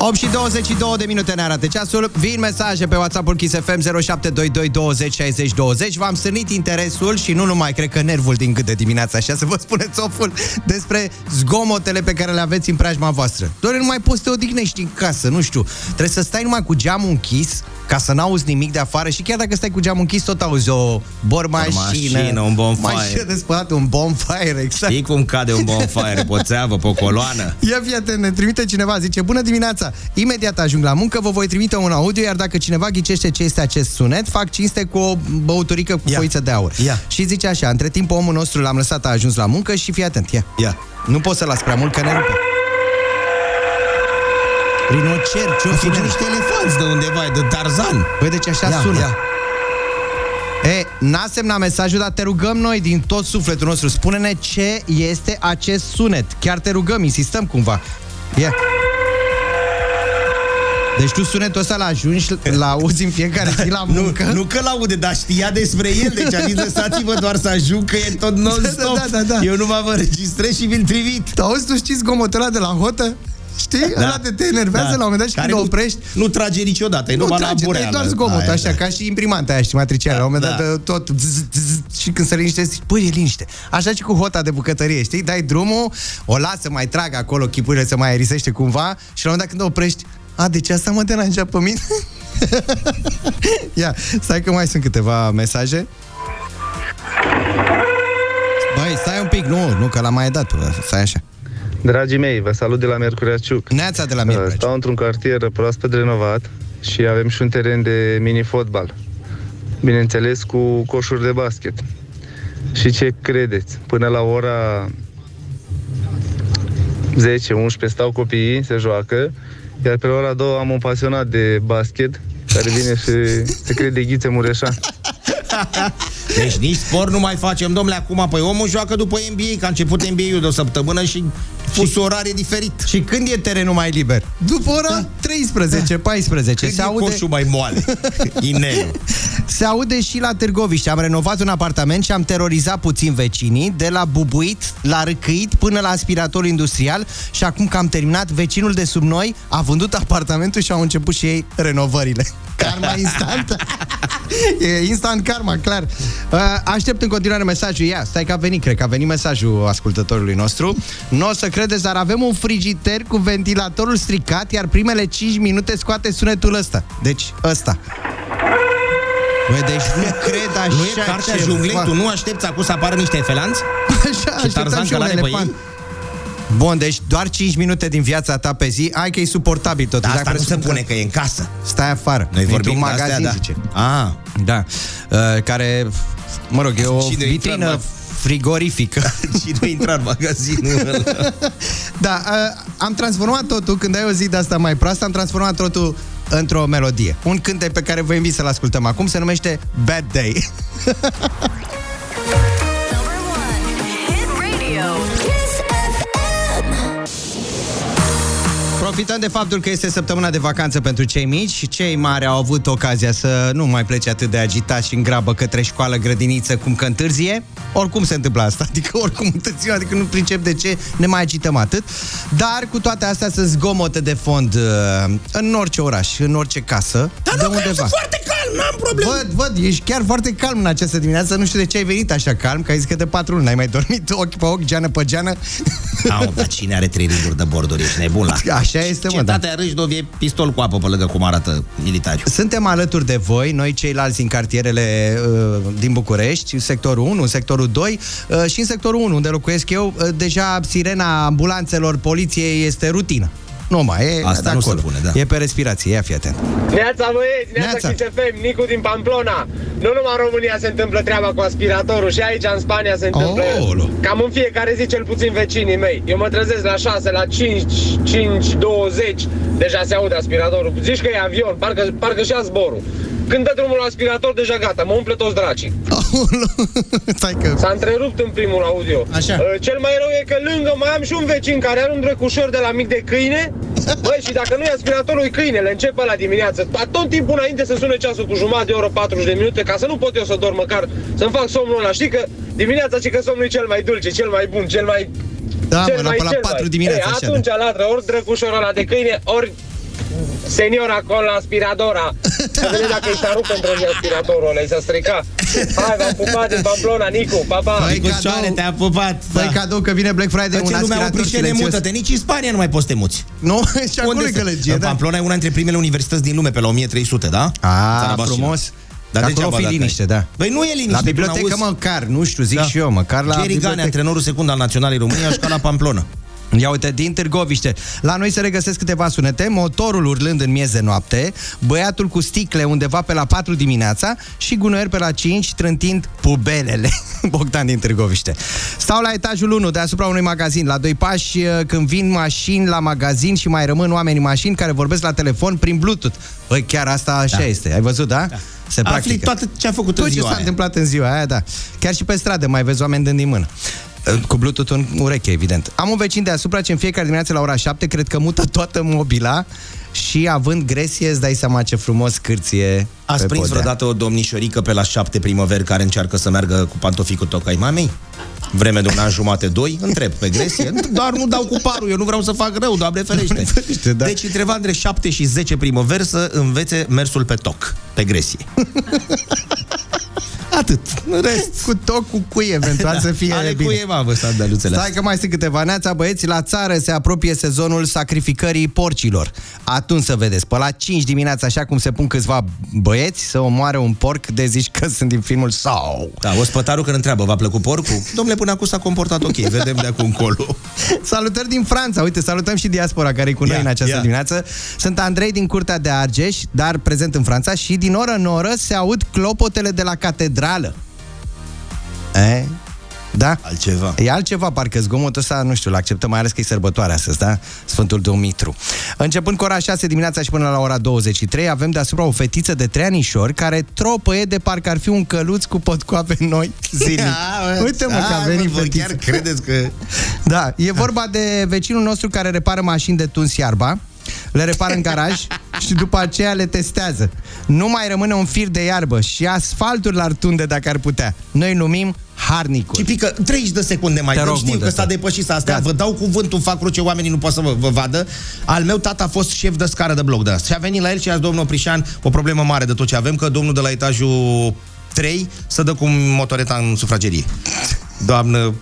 8 și 22 de minute ne arată ceasul. Vin mesaje pe WhatsApp-ul Kiss FM 0722 20 60 20. V-am strânit interesul și nu numai, cred că nervul din gât de dimineața, așa să vă spuneți oful despre zgomotele pe care le aveți în preajma voastră. Doar nu mai poți să te odihnești în casă, nu știu. Trebuie să stai numai cu geamul închis ca să n-auzi nimic de afară și chiar dacă stai cu geamul închis, tot auzi o bormașină, mașină, un bonfire. mașină de spălat, un bonfire, exact. Știi cum cade un bonfire pe o țeavă, pe o coloană? Ia fii atent, ne trimite cineva, zice Bună dimineața, imediat ajung la muncă Vă voi trimite un audio, iar dacă cineva ghicește ce este acest sunet Fac cinste cu o băuturică cu Ia. foiță de aur Ia. Și zice așa, între timp omul nostru l-am lăsat, a ajuns la muncă Și fii atent, ia, Ia. Nu pot să las prea mult, că ne rupe Rinocer, ce-o Sunt sună? niște elefanți de undeva, e de Tarzan. Băi, deci așa Ia, sună ia. E, n-a semnat mesajul, dar te rugăm noi din tot sufletul nostru Spune-ne ce este acest sunet Chiar te rugăm, insistăm cumva Ia Deci tu sunetul ăsta l-ajungi, l-auzi în fiecare zi la muncă Nu, nu că l-aude, dar știa despre el, deci a zis lăsați-vă doar să ajung că e tot non-stop. Da, da, da. Eu nu mă vă registrez și vi-l trimit. Tu auzi, tu știi zgomotul ăla de la hotă? Știi? Da. Ăla de te enervează la un moment dat și Care când nu, oprești Nu trage niciodată, e nu numai la trage, bureală. e doar zgomot, Aia, așa, da. ca și imprimanta aia, știi, matricială. La un moment Da. dat tot zzz, zzz, și când se liniștește, zici, băi, e liniște. Așa și cu hota de bucătărie, știi? Dai drumul, o lasă mai tragă acolo chipurile să mai aerisește cumva și la un moment dat când o oprești, a, deci asta mă deranja pe mine? Ia, stai că mai sunt câteva mesaje. Băi, stai un pic, nu, nu, că l-am mai dat, stai așa. Dragii mei, vă salut de la Mercuriaciuc. Neața de la Miercurea Stau într-un cartier proaspăt renovat și avem și un teren de mini-fotbal. Bineînțeles cu coșuri de basket. Și ce credeți? Până la ora 10-11 stau copiii, se joacă, iar pe la ora 2 am un pasionat de basket care vine și se crede Ghițe Mureșan. Deci nici sport nu mai facem, domnule, acum. Păi omul joacă după NBA, că a început NBA-ul de o săptămână și fus orare diferit. Și când e terenul mai liber? După ora da. 13, 14. Când se e aude... coșul mai moale. Inelul. Se aude și la Târgoviște. Am renovat un apartament și am terorizat puțin vecinii, de la bubuit, la râcâit, până la aspirator industrial și acum că am terminat, vecinul de sub noi a vândut apartamentul și au început și ei renovările. Karma instant. e instant karma, clar. Uh, Aștept în continuare mesajul. Ia, stai că a venit, cred că a venit mesajul ascultătorului nostru. Nu o să credeți, dar avem un frigider cu ventilatorul stricat, iar primele 5 minute scoate sunetul ăsta. Deci, ăsta. Băi, deci nu cred așa Nu e cartea ceva. junglei? Tu nu aștepți acum să apară niște efelanți? Așa, Și așteptăm Tarzan și un călare pe elefant. ei? Bun, deci doar 5 minute din viața ta pe zi, hai că e suportabil totuși. Dar asta Dacă nu se presupun pune, că e în casă. Stai afară. Noi vorbim Într-un de astea, magazin, da. zice. Ah, Da. Uh, care, mă rog, e o Cine a intrat vitrină în frigorifică. cine a intrat în magazinul ăla? da, uh, am transformat totul, când ai o zi de asta mai proastă, am transformat totul într-o melodie. Un cântec pe care vă invit să-l ascultăm acum se numește Bad Day. Profităm de faptul că este săptămâna de vacanță pentru cei mici și cei mari au avut ocazia să nu mai plece atât de agitați și în grabă către școală, grădiniță, cum că întârzie. Oricum se întâmplă asta, adică oricum întârziem, adică nu pricep de ce ne mai agităm atât. Dar cu toate astea sunt zgomote de fond uh, în orice oraș, în orice casă, Dar de nu, că eu undeva. sunt foarte calm, n-am probleme. Văd, văd, ești chiar foarte calm în această dimineață Nu știu de ce ai venit așa calm Că ai zis că de patru luni n-ai mai dormit ochi pe ochi, geană pe geană Au, dar cine are trei rânduri de borduri? Ești nebun la... Așa este, mă, da. Cetatea Râșdov e pistol cu apă pe lângă cum arată militariul. Suntem alături de voi, noi ceilalți din cartierele uh, din București, sectorul 1, sectorul 2 uh, și în sectorul 1, unde locuiesc eu, uh, deja sirena ambulanțelor poliției este rutină. Nu mai e Asta de nu se acolo. pune, da. E pe respirație, ia fi atent. Neața băieți, Neața. neața FM, Nicu din Pamplona. Nu numai în România se întâmplă treaba cu aspiratorul și aici în Spania se întâmplă Aolo. cam în fiecare zi cel puțin vecinii mei. Eu mă trezesc la 6, la 5, 5, 20, deja se aude aspiratorul. Zici că e avion, parcă, parcă și-a zborul. Când dă drumul la aspirator, deja gata, mă umple toți dracii. Stai că... S-a întrerupt în primul audio. Așa. Uh, Cel mai rău e că lângă mai am și un vecin care are un drăcușor de la mic de câine. Băi, și dacă nu e aspiratorul, e câinele, începe la dimineață. Dar tot timpul înainte să sune ceasul cu jumătate de oră, 40 de minute, ca să nu pot eu să dorm măcar, să-mi fac somnul ăla. Știi că dimineața și că somnul e cel mai dulce, cel mai bun, cel mai... Da, cel mă, la, mai, pe la cel 4 mai. dimineața Ei, așa. atunci da. latră ori drăcușorul ăla de câine, ori Seniora con la aspiradora. Să vedem dacă i s-a rupt pentru aspiratorul ăla, i s-a stricat. Hai, v-am pupat din Pamplona, Nicu, pa, pa. Păi, Nicușoare, te-a pupat. Păi cadou că vine Black Friday, un Face lumea aspirator oprișene, silențios. mută-te. Nici în Spania nu mai poți să te muți. Nu? Și acolo e să- gălăgie, În da. Pamplona e una dintre primele universități din lume, pe la 1300, da? A, Țara Baștilor. frumos. Dar Dar degeaba acolo fi dacă ai. liniște, da. Băi, nu e liniște. La până bibliotecă auzi- măcar, nu știu, zic și eu, măcar la Jerry Gane, bibliotecă. antrenorul secund al Naționalei României, a jucat la Pamplona. Ia uite, din Târgoviște. La noi se regăsesc câteva sunete, motorul urlând în miez de noapte, băiatul cu sticle undeva pe la 4 dimineața și gunoier pe la 5 trântind pubelele. Bogdan din Târgoviște. Stau la etajul 1 deasupra unui magazin, la doi pași uh, când vin mașini la magazin și mai rămân oameni în mașini care vorbesc la telefon prin Bluetooth. Băi, chiar asta așa Da. este. Ai văzut, da? da. Se Afli practică. toate ce a făcut Tot în ce ziua s-a aia. întâmplat în ziua aia, da. Chiar și pe stradă mai vezi oameni dând din mână. Cu Bluetooth în ureche, evident. Am un vecin deasupra ce în fiecare dimineață la ora 7 cred că mută toată mobila și având gresie, îți dai seama ce frumos cârție Ați pe prins podea. vreodată o domnișorică pe la șapte primăveri care încearcă să meargă cu pantofii cu toc ai mamei? Vreme de un an jumate, doi, întreb pe gresie. Doar nu dau cu parul, eu nu vreau să fac rău, Doamne ferește. ferește, da. Deci întreba între 7 și 10 primăveri să învețe mersul pe toc, pe gresie. Atât. În rest, Cu toc, cu cui, eventual să fie Ale bine. cuie, mamă, sandaluțele Stai că mai sunt câteva neața, băieți, la țară se apropie sezonul sacrificării porcilor. Atunci să vedeți, pe la 5 dimineața, așa cum se pun câțiva băieți să omoare un porc de zici că sunt din filmul Sau. Da, ospătarul când întreabă, v-a plăcut porcul? Domnule, până acum s-a comportat ok, vedem de acum încolo. Salutări din Franța. Uite, salutăm și diaspora care e cu noi Ia, în această ia. dimineață. Sunt Andrei din Curtea de Argeș, dar prezent în Franța și din oră în oră se aud clopotele de la catedrală. E? Da? Altceva. E altceva, parcă zgomotul ăsta, nu știu, l-acceptăm, mai ales că e sărbătoare astăzi, da? Sfântul Dumitru. Începând cu ora 6 dimineața și până la ora 23, avem deasupra o fetiță de 3 anișori care tropăie de parcă ar fi un căluț cu potcoape noi zilnic. Uite mă că a venit bă, fetița. chiar credeți că... Da, e vorba de vecinul nostru care repară mașini de tuns iarba, le repară în garaj și după aceea le testează. Nu mai rămâne un fir de iarbă și asfaltul l-ar tunde dacă ar putea. Noi îl numim harnicul. Și pică 30 de secunde mai Te dăm, rog știu mult că de s-a tot. depășit astea. Gata. Vă dau cuvântul, fac cruce, oamenii nu pot să vă, vă vadă. Al meu tata a fost șef de scară de bloc de asta. Și a venit la el și a zis, domnul Prișan, o problemă mare de tot ce avem, că domnul de la etajul 3 să dă cu motoreta în sufragerie. Doamnă,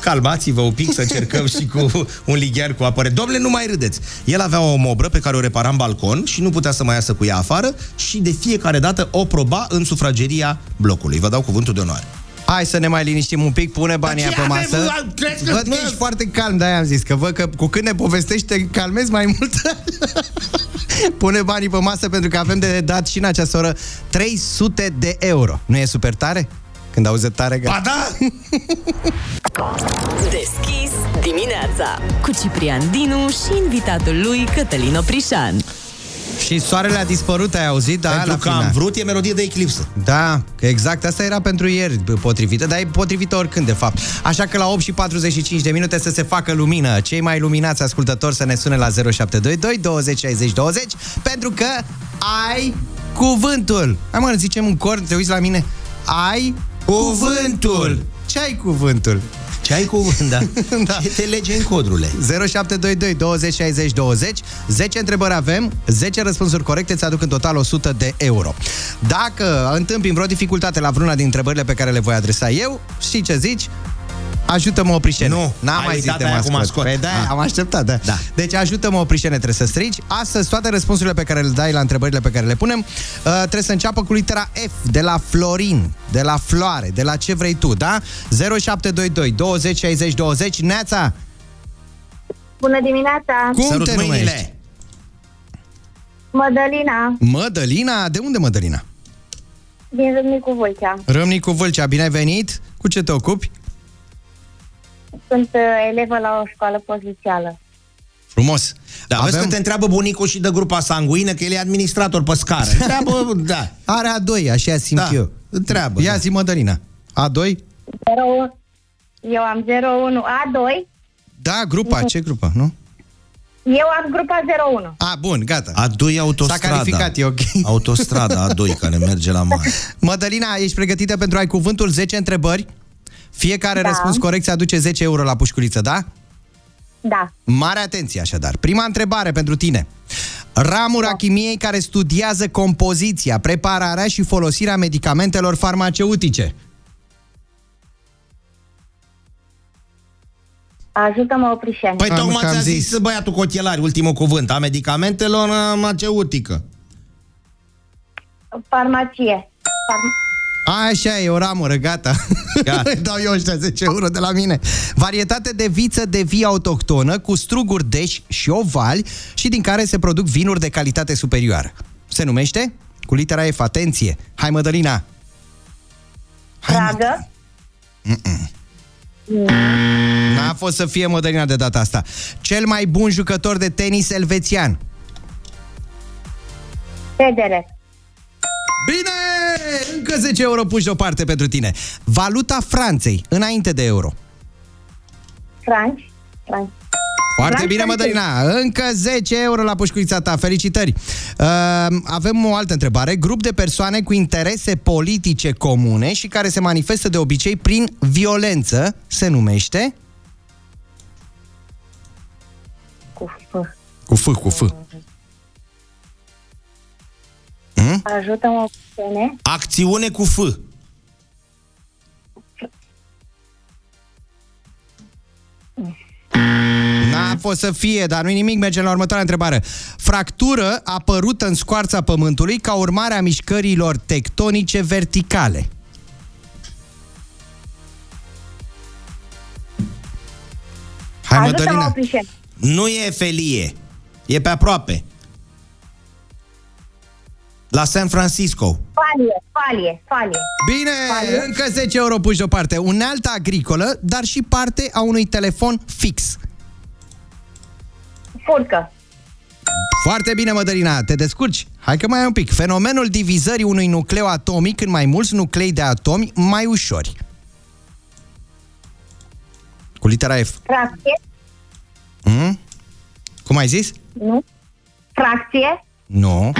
calmați-vă un pic să încercăm și cu un lighear cu apă. Domnule, nu mai râdeți. El avea o mobră pe care o repara în balcon și nu putea să mai iasă cu ea afară și de fiecare dată o proba în sufrageria blocului. Vă dau cuvântul de onoare. Hai să ne mai liniștim un pic, pune banii Dar aia ce pe avem, masă. bă? Crezi că- Văd că bă? ești foarte calm, de-aia am zis, că văd că cu cât ne povestești te calmezi mai mult. Pune banii pe masă pentru că avem de dat și în această oră 300 de euro. Nu e super tare? Când auzi de tare, Ba gata. da! Deschis dimineața Cu Ciprian Dinu și invitatul lui Cătălin Oprișan Și soarele a dispărut, ai auzit? Da, Pentru la că final. am vrut, e melodie de eclipsă. Da, că exact asta era pentru ieri bă, potrivită, dar e potrivită oricând, de fapt. Așa că la 8 și 45 de minute să se facă lumină. Cei mai luminați ascultători să ne sune la 0722 20 60 20 pentru că ai cuvântul. Hai mă, zicem în cor, te uiți la mine. Ai cuvântul. Ce ai cuvântul? Ce ai cuvânt, da? Da. Ce te lege în codrule? 0722 20 60 20 10 întrebări avem, 10 răspunsuri corecte îți aduc în total 100 de euro. Dacă întâmpim vreo dificultate la vreuna din întrebările pe care le voi adresa eu, știi ce zici? Ajută-mă Oprișene. Nu, N-am ai mai zis uitat de aia cu mascot. mascot. Păi da, Ah. am așteptat, da. Da. Deci ajută-mă Oprișene, trebuie să strici. Astăzi toate răspunsurile pe care le dai la întrebările pe care le punem uh, trebuie să înceapă cu litera F, de la Florin, de la Floare, de la ce vrei tu, da? 0722 20 60 20 Neața, Bună dimineața! cum Sărut te mâinile. numești? Mădălina, Mădălina? De unde Mădălina? din Râmnicu Vâlcea. Râmnicu Vâlcea, bine ai venit? Cu ce te ocupi? Sunt uh, elevă la o școală pozițială. Frumos. Da, Avem... vezi că te întreabă bunicul și de grupa sanguină, că el e administrator pe scară. Întreabă, da. Are a doi, așa simt Da, eu. întreabă, Ia da. zi, Mădălina. A doi? 01, eu am 01 A2, Da, grupa. Ce grupă, nu? eu am grupa 01. A, bun, gata. A doi autostrada. S-a calificat, e ok. Autostrada A2 care merge la mare. Mădălina, ești pregătită pentru ai cuvântul 10 întrebări? Fiecare Da. răspuns corect se aduce 10 euro la pușculiță, da? Da. Mare atenție, așadar. Prima întrebare pentru tine. Ramura chimiei care studiază compoziția, prepararea și folosirea medicamentelor farmaceutice. Ajută-mă, Oprișeni. Păi Am- tocmai că am ți-a zis, zis. băiatul cu ochelari, ultimul cuvânt, a medicamentelor farmaceutică. Farmacie. Farm- Așa e, o ramură, gata. Gata. Dau eu ăștia 10 euro de la mine. Varietate de viță de vie autohtonă cu struguri deși și ovali și din care se produc vinuri de calitate superioară. Se numește? Cu litera F, atenție. Hai, Mădălina. Dragă. N-a fost să fie Mădălina de data asta. Cel mai bun jucător de tenis elvețian. Federe. Bine! Încă 10 euro puși deoparte pentru tine. Valuta Franței, înainte de euro. Franci. Franci. Foarte Franța bine, Mădălina. Încă 10 euro la pușcuița ta. Felicitări. Uh, avem o altă întrebare. Grup de persoane cu interese politice comune și care se manifestă de obicei prin violență se numește... Cu F. Cu F, cu F. Hmm? Ajută-mă, Oprișeni. Acțiune cu F. N-a fost să fie, dar nu nimic, mergem la următoarea întrebare. Fractură apărută în scoarța Pământului ca urmare a mișcărilor tectonice verticale. Hai, Ajută-mă, Mădălina. Oprișeni. Nu e felie. E pe aproape. La San Francisco. Falie. Falie. Falie. Bine, Falie. încă 10 euro puși deoparte. Unealtă agricolă, dar și parte a unui telefon fix. Furcă. Foarte bine, Mădălina, te descurci? Hai că mai ai un pic. Fenomenul divizării unui nucleu atomic în mai mulți nuclei de atomi mai ușori. Cu litera F. Fracție. Mm? Cum ai zis? Nu. Fracție. Nu.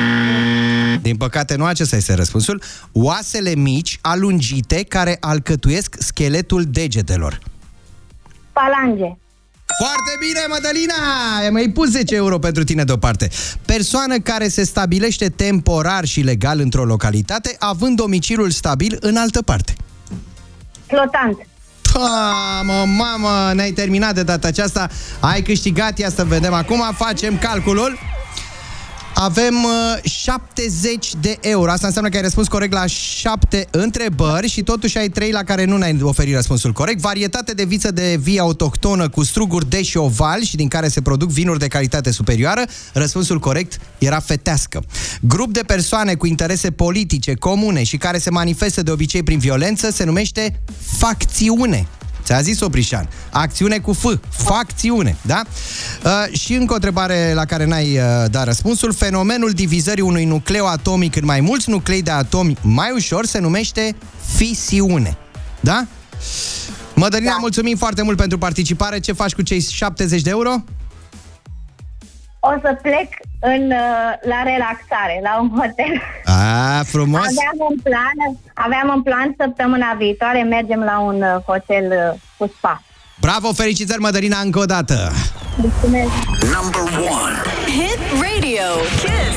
Din păcate, nu acesta este răspunsul. Oasele mici, alungite, care alcătuiesc scheletul degetelor. Falange. Foarte bine, Mădălina! Ai mai pus 10 euro pentru tine deoparte. Persoană care se stabilește temporar și legal într-o localitate, având domiciliul stabil în altă parte. Flotant. Mamă, mamă, ne-ai terminat de data aceasta. Ai câștigat, ia să vedem. Acum facem calculul. Avem uh, 70 de euro. Asta înseamnă că ai răspuns corect la 7 întrebări și totuși ai 3 la care nu ne-ai oferit răspunsul corect. Varietate de viță de vie autohtonă cu struguri de și șoval și din care se produc vinuri de calitate superioară. Răspunsul corect era fetească. Grup de persoane cu interese politice comune și care se manifestă de obicei prin violență se numește facțiune. Ți-a zis Oprișan. Acțiune cu F. Facțiune, da? Uh, și încă o întrebare la care n-ai uh, dat răspunsul. Fenomenul divizării unui nucleu atomic în mai mulți nuclei de atomi mai ușor se numește fisiune. Da? Mădălina, da. mulțumim foarte mult pentru participare. Ce faci cu cei 70 de euro? O să plec în, uh, la relaxare, la un hotel. A, frumos. Aveam un plan, aveam un plan săptămâna viitoare, mergem la un uh, hotel uh, cu spa. Bravo, felicitări, Mădălina, încă o dată. Mulțumesc! Number one. Hit Radio Kiss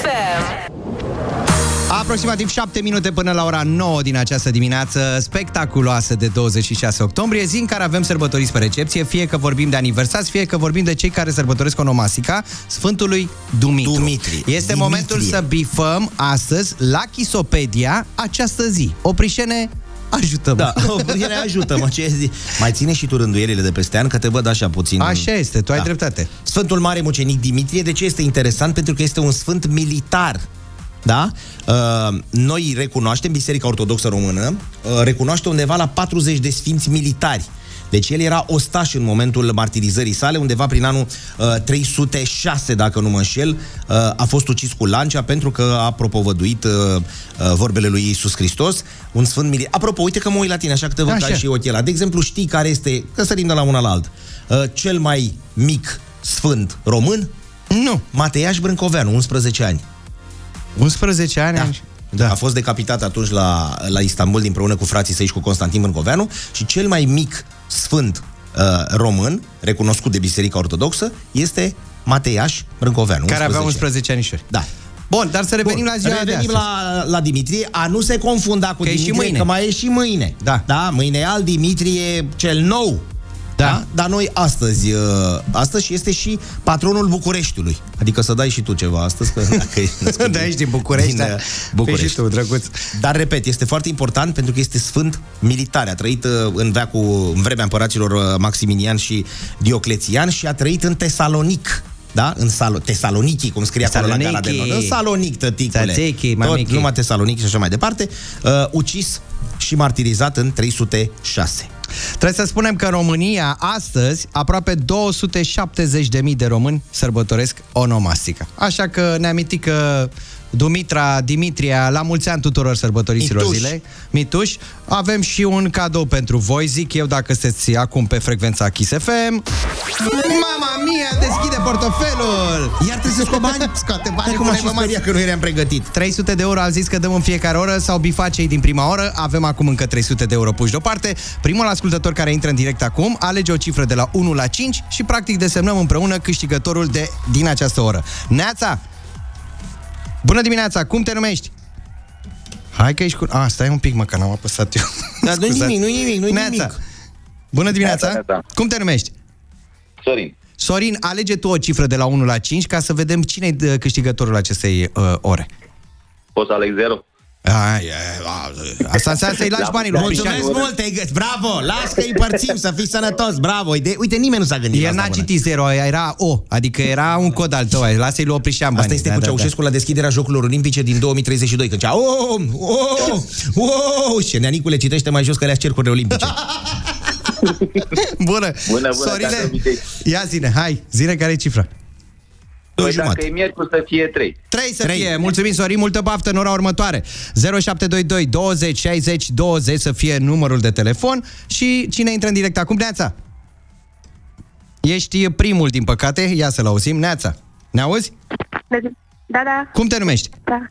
FM. Aproximativ 7 minute până la ora 9 din această dimineață spectaculoasă de 26 octombrie, zi în care avem sărbătoriți pe recepție, fie că vorbim de aniversați, fie că vorbim de cei care sărbătoresc onomastica Sfântului Dumitru. Dumitri. Este Dimitrie. momentul să bifăm astăzi la Chisopedia această zi. Oprișene, ajută-mă. Da, ne ajută, mă, ce zi. Mai ține și tu rânduielile de peste an, că te văd așa puțin... Așa este, tu ai Da. dreptate. Sfântul Mare Mucenic Dimitrie, de ce este interesant? Pentru că este un sfânt militar. Da? Uh, noi recunoaștem, Biserica Ortodoxă Română uh, recunoaște undeva la 40 de sfinți militari. Deci el era ostaș în momentul martirizării sale, undeva prin anul uh, 306, dacă nu mă înșel, uh, a fost ucis cu lancea pentru că a propovăduit uh, uh, vorbele lui Iisus Hristos, un sfânt militar. Apropo, uite că mă uit la tine, așa că te văd Așa. ca și ochii De exemplu, știi care este, că sărim de la una la alt, uh, cel mai mic sfânt român? Nu. Mateiaș Brâncoveanu, 11 ani. 11 ani? Da. Da. A fost decapitat atunci la, la Istanbul împreună cu frații săi și cu Constantin Brâncoveanu și cel mai mic sfânt uh, român, recunoscut de Biserica Ortodoxă, este Mateiaș Brâncoveanu. Care avea 11 anișori. Da. Bun, dar să revenim Bun, la ziua de revenim astăzi. la, la Dimitrie. A nu se confunda cu Că e și Dimitrie, mâine. că mai e și mâine. Da. Da, mâine e al Dimitrie cel nou. Da. Dar noi astăzi, uh, astăzi și este și patronul Bucureștiului. Adică să dai și tu ceva astăzi, că dacă ești născut Da, ești din București, din, da. uh, București. Păi și tu, drăguț. Dar, repet, este foarte important pentru că este sfânt militar. A trăit uh, în veacul, în vremea împăraților uh, Maximinian și Dioclețian și a trăit în Tesalonic. Da? În Salo- Tesaloniki, cum scrie acolo la gara de Tesaloniki. nord. În Salonic, tăticule. Tzatziki, Tot, mamichi. numai Tesalonic și așa mai departe. Uh, ucis și martirizat în 306. Trebuie să spunem că în România, astăzi, aproape 270.000 de români sărbătoresc onomastica. Așa că ne aminti că Dumitra, Dimitria, la mulți ani tuturor sărbătoriților Mituș. zilei. Mituș. Avem și un cadou pentru voi, zic eu, dacă sunteți acum pe frecvența Kiss FM. Mama mia, deschide portofelul! Iar trebuie să scot bani? Scoate bani, Cum aș punem în speria că nu eram pregătit. 300 de euro am zis că dăm în fiecare oră sau bifacei din prima oră. Avem acum încă 300 de euro puși deoparte. Primul ascultător care intră în direct acum alege o cifră de la 1 la 5 și practic desemnăm împreună câștigătorul de din această oră. Neața! Bună dimineața! Cum te numești? Hai că ești cu... A, stai un pic, mă, că n-am apăsat eu. Dar nu Scuzați. nimic, nu nimic, nu Neața. nimic. Bună dimineața! Neața, neața. Cum te numești? Sorin. Sorin, alege tu o cifră de la 1 la 5 ca să vedem cine e câștigătorul acestei uh, ore. Poți să aleg 0? Ai, ai, ai, asta înseamnă să-i lași banii lui Mulțumesc Cristian. mult, te-ai găsit. Bravo! Las că îi împărțim, să fii sănătos. Bravo! Uite, uite nimeni nu s-a gândit la El asta n-a până. citit zero, era O, adică era un cod al tău, lasă-i lui Oprișan banii. Asta este cu Ceaușescu la deschiderea Jocurilor Olimpice din 2032, când cea, oh, oh, oh, și Neanicule citește mai jos că alea cercurile olimpice. Bună. Bună, bună, Sorile, te-am obicei. ia zine, hai, zine care e cifra. Păi dacă e miercuri să fie 3. 3 să fie. Mulțumim, Sorin, multă baftă în ora următoare. 0722 20 60 20 să fie numărul de telefon și cine intră în direct acum, Neața? Ești primul, din păcate, ia să-l auzim. Neața, ne auzi? Da, da, Cum te numești? da.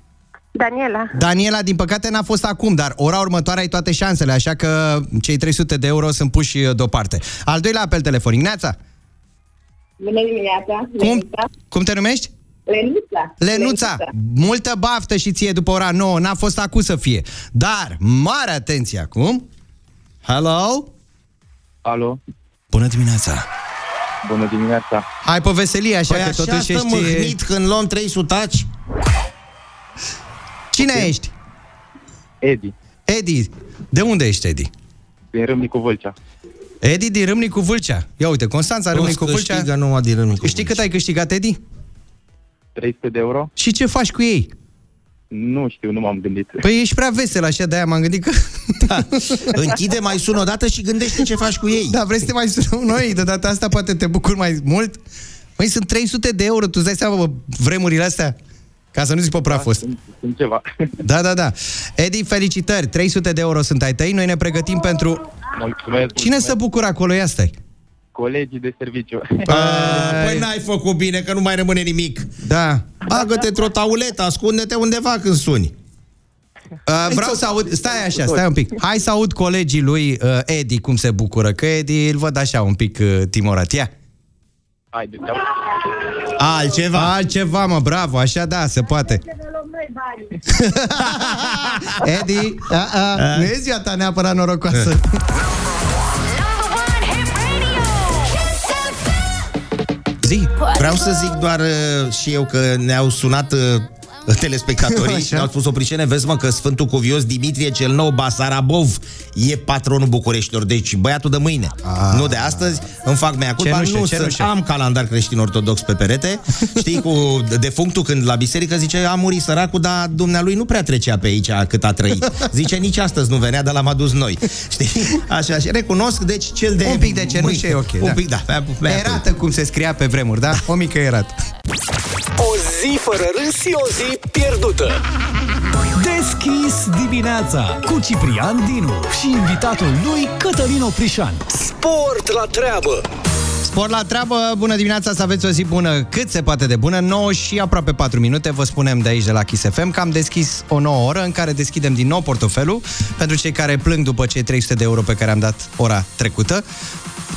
Daniela. Daniela, din păcate, n-a fost acum, dar ora următoare ai toate șansele, așa că cei 300 de euro sunt puși uh, deoparte. Al doilea apel telefonic. Neața, Bună dimineața. cum, cum te numești? Lenuța. Lenuța, multă baftă și ție după ora 9, n-a fost acum să fie. Dar, mare atenție acum. Hello? Alo, Bună dimineața. bună dimineața. Hai pe veselie, așa Păi că așa totuși stă ești... mâhnit când luăm 300 aci. Cine ești? Edi, Edi. De unde ești, Edi? din Râmnicu Vâlcea. Edi din Râmnicu Vâlcea. Ia uite, Constanța Râmnicu Vâlcea. câștigă numai din Râmnicu Știi cât ai câștigat, Edi? 300 de euro? Și ce faci cu ei? Nu știu, nu m-am gândit. Păi ești prea vesel, așa de-aia m-am gândit că... Da. Închide, mai sună o dată și gândește ce faci cu ei. Da, vrei să te mai sunăm noi? De data asta poate te bucur mai mult? Măi, sunt 300 de euro, tu îți dai seama, bă, vremurile astea? Ca să nu zic pe prea fost. Sunt, sunt ceva. Da, da, da. Edi, felicitări, 300 de euro sunt ai tăi, noi ne pregătim pentru... Mulțumesc, Cine se bucură acolo? Ia stai. Colegii de serviciu. Păi n-ai făcut bine, că nu mai rămâne nimic. Da. Bagă-te într-o tauletă, ascunde-te undeva când suni. Uh, vreau să aud, stai așa, stai un pic. Hai să aud colegii lui uh, Edi cum se bucură, că Edi îl văd așa un pic uh, timorat. Ia. Haide, Altceva. Altceva, mă, bravo, așa da, se poate. Edi, a, a, nu e ziua ta neapărat norocoasă. Zi. Vreau să zic doar uh, și eu că ne-au sunat uh, telespectatorii Așa. și ne-au spus oprișene, vezi mă că Sfântul Cuvios Dimitrie cel Nou Basarabov e patronul Bucureștilor, deci băiatul de mâine, nu de astăzi, îmi fac mea culpa, Cenușă, nu cenușă. sunt, am calendar creștin ortodox pe perete, știi, cu defunctul când la biserică zice, a murit săracul, dar dumnealui nu prea trecea pe aici cât a trăit. Zice, nici astăzi nu venea, dar l-am adus noi. Știi? Așa, și recunosc, deci cel de Un pic de cenușă e ok. Un da. pic, da. mea- mea culpa. Erată cum se scria pe vremuri, da? O mică erată. O zi fără râs și o zi pierdută. Deschis dimineața cu Ciprian Dinu și invitatul lui Cătălin Oprișan. Sport la treabă. Sport la treabă, bună dimineața, să aveți o zi bună cât se poate de bună, 9 și aproape 4 minute, vă spunem de aici de la Kiss FM că am deschis o nouă oră în care deschidem din nou portofelul pentru cei care plâng după cei 300 de euro pe care am dat ora trecută.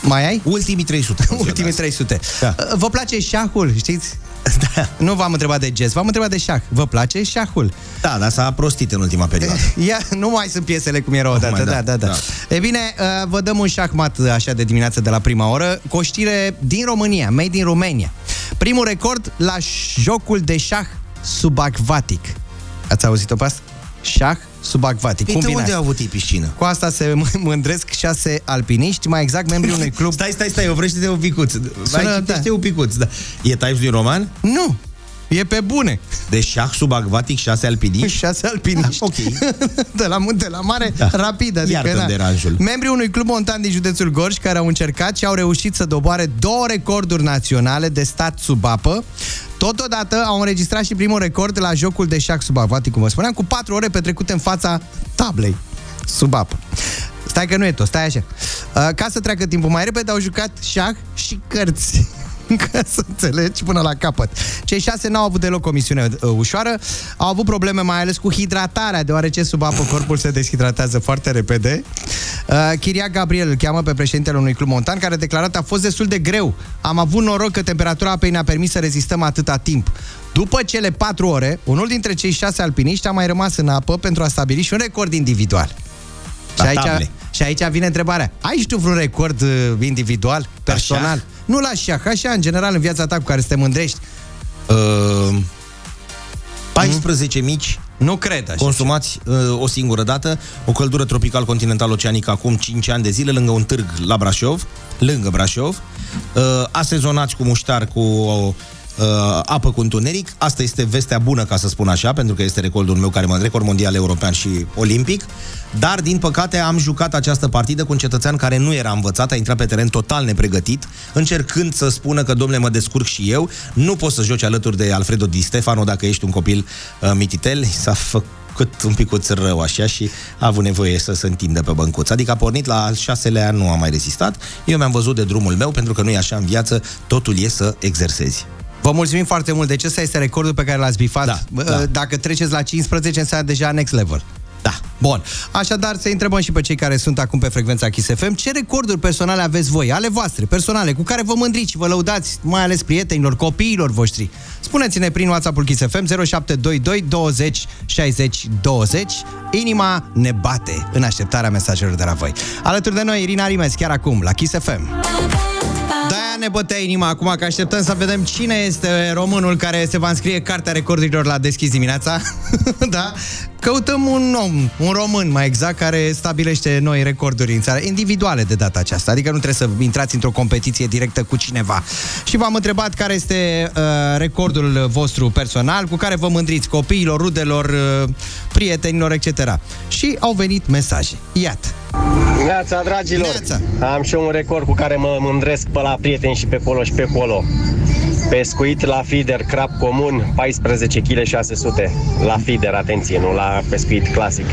Mai ai? Ultimii 300. Ultimii 300. Da. Vă place șahul, știți? Da. Nu v-am întrebat de jazz, v-am întrebat de șah. Vă place șahul? Da, dar s-a prostit în ultima perioadă. Ia, nu mai sunt piesele cum erau odată. mai, Da, da, da, da, da. E bine, uh, vă dăm un șahmat așa de dimineață de la prima oră, cu o știre din România, made in Romania. Primul record la jocul de șah subacvatic. Ați auzit-o pe asta? Șah subacvatic. Păi Cum de vine unde asta? a avut ei piscină? Cu asta se m- mândresc șase alpiniști, mai exact membrii unui club. Stai, stai, stai, oprește-te un picuț. Sună, Mai citește un picuț. Da. E types din roman? Nu. E pe bune. De șah subacvatic, șase alpiniști? Șase alpiniști. ok. de la munte la mare, da. rapid. Adică, Iartă-mi na. deranjul. Membrii unui club montan din județul Gorj care au încercat și au reușit să doboare două recorduri naționale de stat sub apă. Totodată au înregistrat și primul record la jocul de șac subacvatic, cum vă spuneam, cu patru ore petrecute în fața tablei sub apă. Stai că nu e tot, stai așa. Uh, Ca să treacă timpul mai repede, au jucat șah și cărți. Ca să înțelegi până la capăt. Cei șase n-au avut deloc o misiune uh, ușoară, au avut probleme mai ales cu hidratarea, deoarece sub apă corpul se deshidratează foarte repede. Uh, Chiria Gabriel îl cheamă pe președintele unui club montan, care a declarat a fost destul de greu. Am avut noroc că temperatura apei ne-a permis să rezistăm atâta timp. După cele patru ore, unul dintre cei șase alpiniști a mai rămas în apă pentru a stabili și un record individual. La și, aici, table. și aici vine întrebarea. Ai și tu vreun record uh, individual, personal? șah? Nu la șah, așa, în general, în viața ta cu care să te mândrești. Uh, 14 mici Nu cred așa. consumați uh, o singură dată, o căldură tropical continental oceanică acum 5 ani de zile lângă un târg la Brașov, lângă Brașov, uh, asezonați cu muștar cu o uh, apă cu întuneric. Asta este vestea bună, ca să spun așa, pentru că este recordul meu care mă record mondial, european și olimpic. Dar, din păcate, am jucat această partidă cu un cetățean care nu era învățat, a intrat pe teren total nepregătit, încercând să spună că, domnule, mă descurc și eu, nu poți să joci alături de Alfredo Di Stefano dacă ești un copil uh, mititel. S-a făcut un picuț rău așa și a avut nevoie să se întindă pe băncuț. Adică a pornit la al șaselea an, nu a mai rezistat. Eu mi-am văzut de drumul meu, pentru că nu e așa în viață, totul e să exersezi. Vă mulțumim foarte mult. Deci ăsta este recordul pe care l-ați bifat. Da, Bă, da. Dacă treceți la 15, înseamnă deja next level. Da. Bun. Așadar, să întrebăm și pe cei care sunt acum pe frecvența Kiss FM, ce recorduri personale aveți voi, ale voastre, personale, cu care vă mândriți și vă lăudați, mai ales prietenilor, copiilor voștri. Spuneți-ne prin WhatsApp-ul Kiss FM 0722 20 60 20. Inima ne bate în așteptarea mesajelor de la voi. Alături de noi, Irina Rimes, chiar acum, la Kiss FM. De-aia ne bătea inima acum că așteptăm să vedem cine este românul care se va înscrie cartea recordurilor la deschis dimineața. da? Căutăm un om, un român mai exact, care stabilește noi recorduri în țară, individuale de data aceasta. Adică nu trebuie să intrați într-o competiție directă cu cineva. Și v-am întrebat care este uh, recordul vostru personal, cu care vă mândriți copiilor, rudelor, uh, prietenilor, etc. Și au venit mesaje. Iată. Neața, dragilor! Neața. Am și eu un record cu care mă mândresc pe la prieteni și pe colo și pe colo. Pescuit la feeder crab comun, 14 kg 600 la feeder, atenție, nu la pescuit clasic.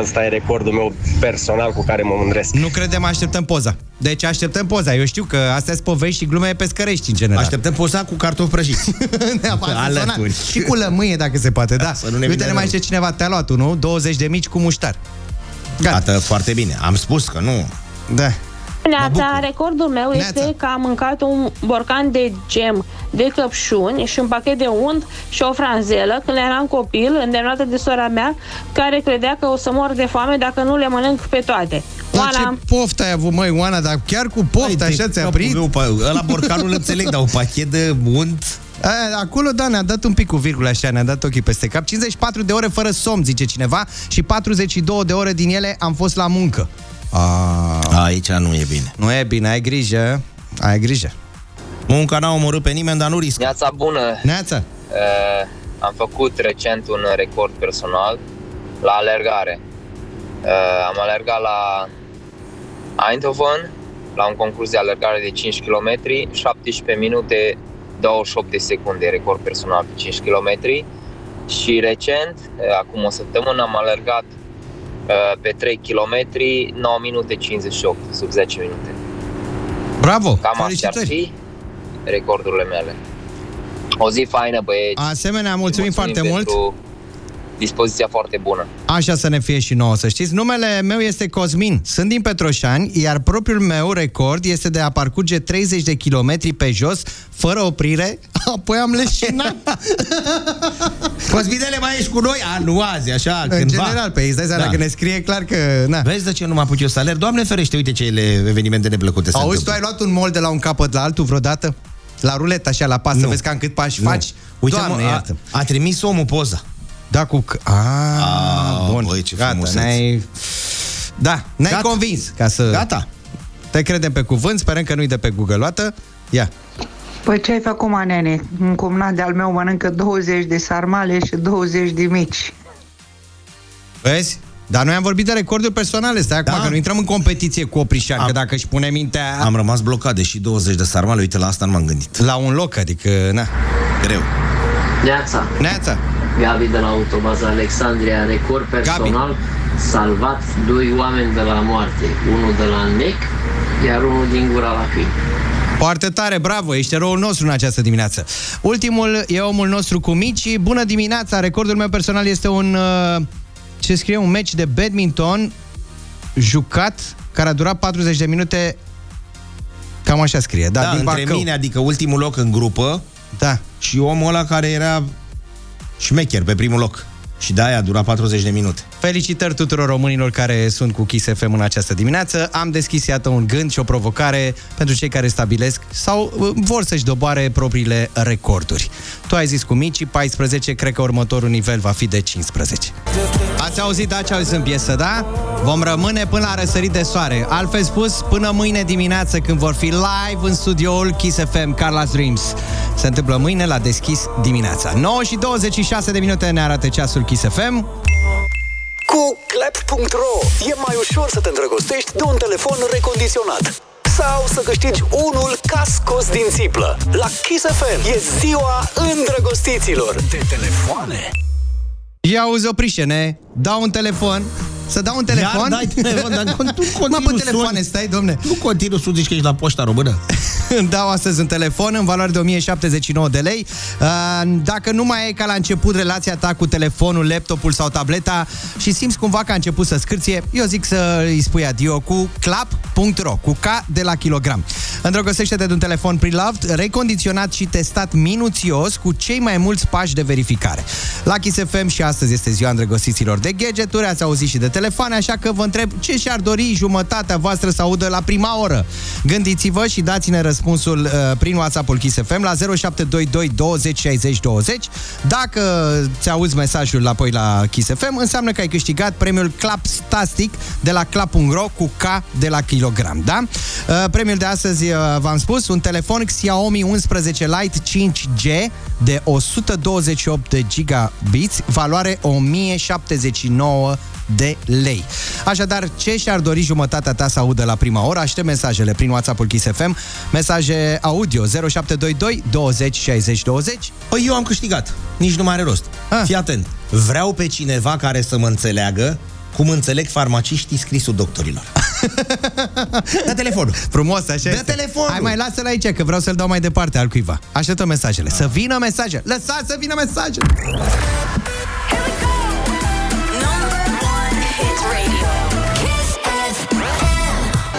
Ăsta e recordul meu personal cu care mă mândresc. Nu credem, așteptăm poza. Deci așteptăm poza. Eu știu că astea sunt povești și glume pescărești în general. Așteptăm poza cu cartofi prăjiți. Alături. Și cu lămâie, dacă se poate, da. Să nu ne Uite, vină ne mai rău. zice cineva, te-a luat unul, 20 de mici cu muștar. Gata, foarte bine. Am spus că nu. Da. Neața, recordul meu este că am mâncat un borcan de gem de căpșuni și un pachet de unt și o franzelă când eram copil, îndemnată de sora mea, care credea că o să mor de foame dacă nu le mănânc pe toate. Dar Oana, ce poftă ai avut, măi, Oana, dar chiar cu poftă, așa ți-a capul prit? meu, pa- ăla borcanul înțeleg, dar un pachet de unt... Aia, acolo, da, ne-a dat un pic cu virgulă așa, ne-a dat ochii peste cap. 54 de ore fără somn, zice cineva, și 42 de ore din ele am fost la muncă. A... Aici nu e bine. Nu e bine, ai grijă, ai grijă. Munca n-a omorât pe nimeni, dar nu riscă. Neața bună! Neața! Uh, am făcut recent un record personal la alergare. Uh, am alergat la Eindhoven, la un concurs de alergare de 5 km, 17 minute 28 de secunde, record personal pe 5 km. Și recent, uh, acum o săptămână, am alergat uh, pe 3 km, 9 minute 58, sub 10 minute. Bravo! Cam astea ar fi recordurile mele. O zi faină, băieți! Asemenea, mulțumim, foarte mult. Pentru dispoziția foarte bună. Așa să ne fie și nouă, să știți. Numele meu este Cosmin, sunt din Petroșani, iar propriul meu record este de a parcurge 30 de kilometri pe jos, fără oprire, apoi am leșinat. Cosminele mai ești cu noi? A, nu azi, așa, În cândva. general, pe îți dai seama Da. că ne scrie clar că... Na. Vezi de ce nu mă apuc eu să alerg? Doamne ferește, uite ce evenimente neplăcute se Auzi, tu întâmplă. ai luat un mol de la un capăt la altul vreodată? La ruletă, așa, la pas, să Nu. vezi cam cât pași Nu. faci? Uite, Doamne, mă, a, iartă. a trimis omul poza. Da, cu... c- A, Ah, bun. băi, ce Gata, frumusețe. ne-ai... Da, ne-ai Gata. convins ca să... Gata. Te credem pe cuvânt, sperăm că nu-i de pe Google luată. Ia. Păi ce ai făcut, mă, nene? Un cumnat de-al meu mănâncă 20 de sarmale și 20 de mici. Vezi? Dar noi am vorbit de recorduri personale, stai acum, Da. că nu intrăm în competiție cu Oprișan, că dacă își pune mintea Am rămas blocat, deși 20 de sarmale, uite, la asta nu m-am gândit. la un loc, adică, na. Greu. Neața, Neața. Gabi de la Autobaza Alexandria, record personal, salvat doi oameni de la moarte, unul de la nec, iar unul din gura la câini. Foarte tare, bravo, ești eroul nostru în această dimineață. Ultimul e omul nostru cu Mici. Bună dimineața, recordul meu personal este un, uh, ce scrie, un meci de badminton jucat, care a durat 40 de minute, cam așa scrie. Da, Da, din între Bacău. mine, adică ultimul loc în grupă Da. și omul ăla care era șmecher pe primul loc. Și de aia a durat 40 de minute. Felicitări tuturor românilor care sunt cu Kiss FM în această dimineață. Am deschis, iată, un gând și o provocare pentru cei care stabilesc sau uh, vor să-și doboare propriile recorduri. Tu ai zis cu micii 14, cred că următorul nivel va fi de 15. Ați auzit, da, ce auzit în piesă, da? Vom rămâne până la răsărit de soare. Altfel spus, până mâine dimineață când vor fi live în studioul Kiss FM Carla's Dreams. Se întâmplă mâine la deschis dimineața. 9 și 26 de minute ne arată ceasul Kiss FM. Cu clap.ro e mai ușor să te îndrăgostești de un telefon recondiționat sau să câștigi unul ca scos din țiplă. La Kiss FM e ziua îndrăgostiților. De telefoane. Ia auzi, oprișene, dau un telefon, să dau un telefon? Iar dai telefon, dar tu Mă, continuu pe telefoane, suni. stai, domne. Nu continuu să zici că ești la poșta română. Îmi dau astăzi un telefon în valoare de 1079 de lei. Uh, Dacă nu mai e ca la început relația ta cu telefonul, laptopul sau tableta și simți cumva că a început să scârție, eu zic să îi spui adio cu clap.ro, cu K de la kilogram. Îndrăgostește-te de un telefon pre-loved, recondiționat și testat minuțios cu cei mai mulți pași de verificare. La Kiss FM și astăzi este ziua îndrăgostiților de gadgeturi, ați auzit și de telefoane, așa că vă întreb ce și-ar dori jumătatea voastră să audă la prima oră. Gândiți-vă și dați-ne răspunsul uh, prin WhatsApp-ul Kiss FM la 0722 20 60 20. Dacă ți auzi mesajul apoi la Kiss FM, înseamnă că ai câștigat premiul Clapstastic de la Clap.ro cu K de la kilogram, da? Uh, premiul de astăzi, uh, v-am spus, un telefon Xiaomi 11 Lite 5G de 128 de gigabits, valoare 1079 de lei. Așadar, ce și-ar dori jumătatea ta să audă la prima oră? Aștept mesajele prin WhatsApp-ul Kiss FM, mesaje audio 0722 20 60 20. Păi eu am câștigat. Nici nu mai are rost. Ah. Fii atent. Vreau pe cineva care să mă înțeleagă cum înțeleg farmaciștii scrisul doctorilor. Da telefonul. Frumos, așa Dă este. telefonul. Hai mai lasă-l aici, că vreau să-l dau mai departe al cuiva. Așteptăm mesajele. Să vină mesaje. Lăsați să vină mesaje.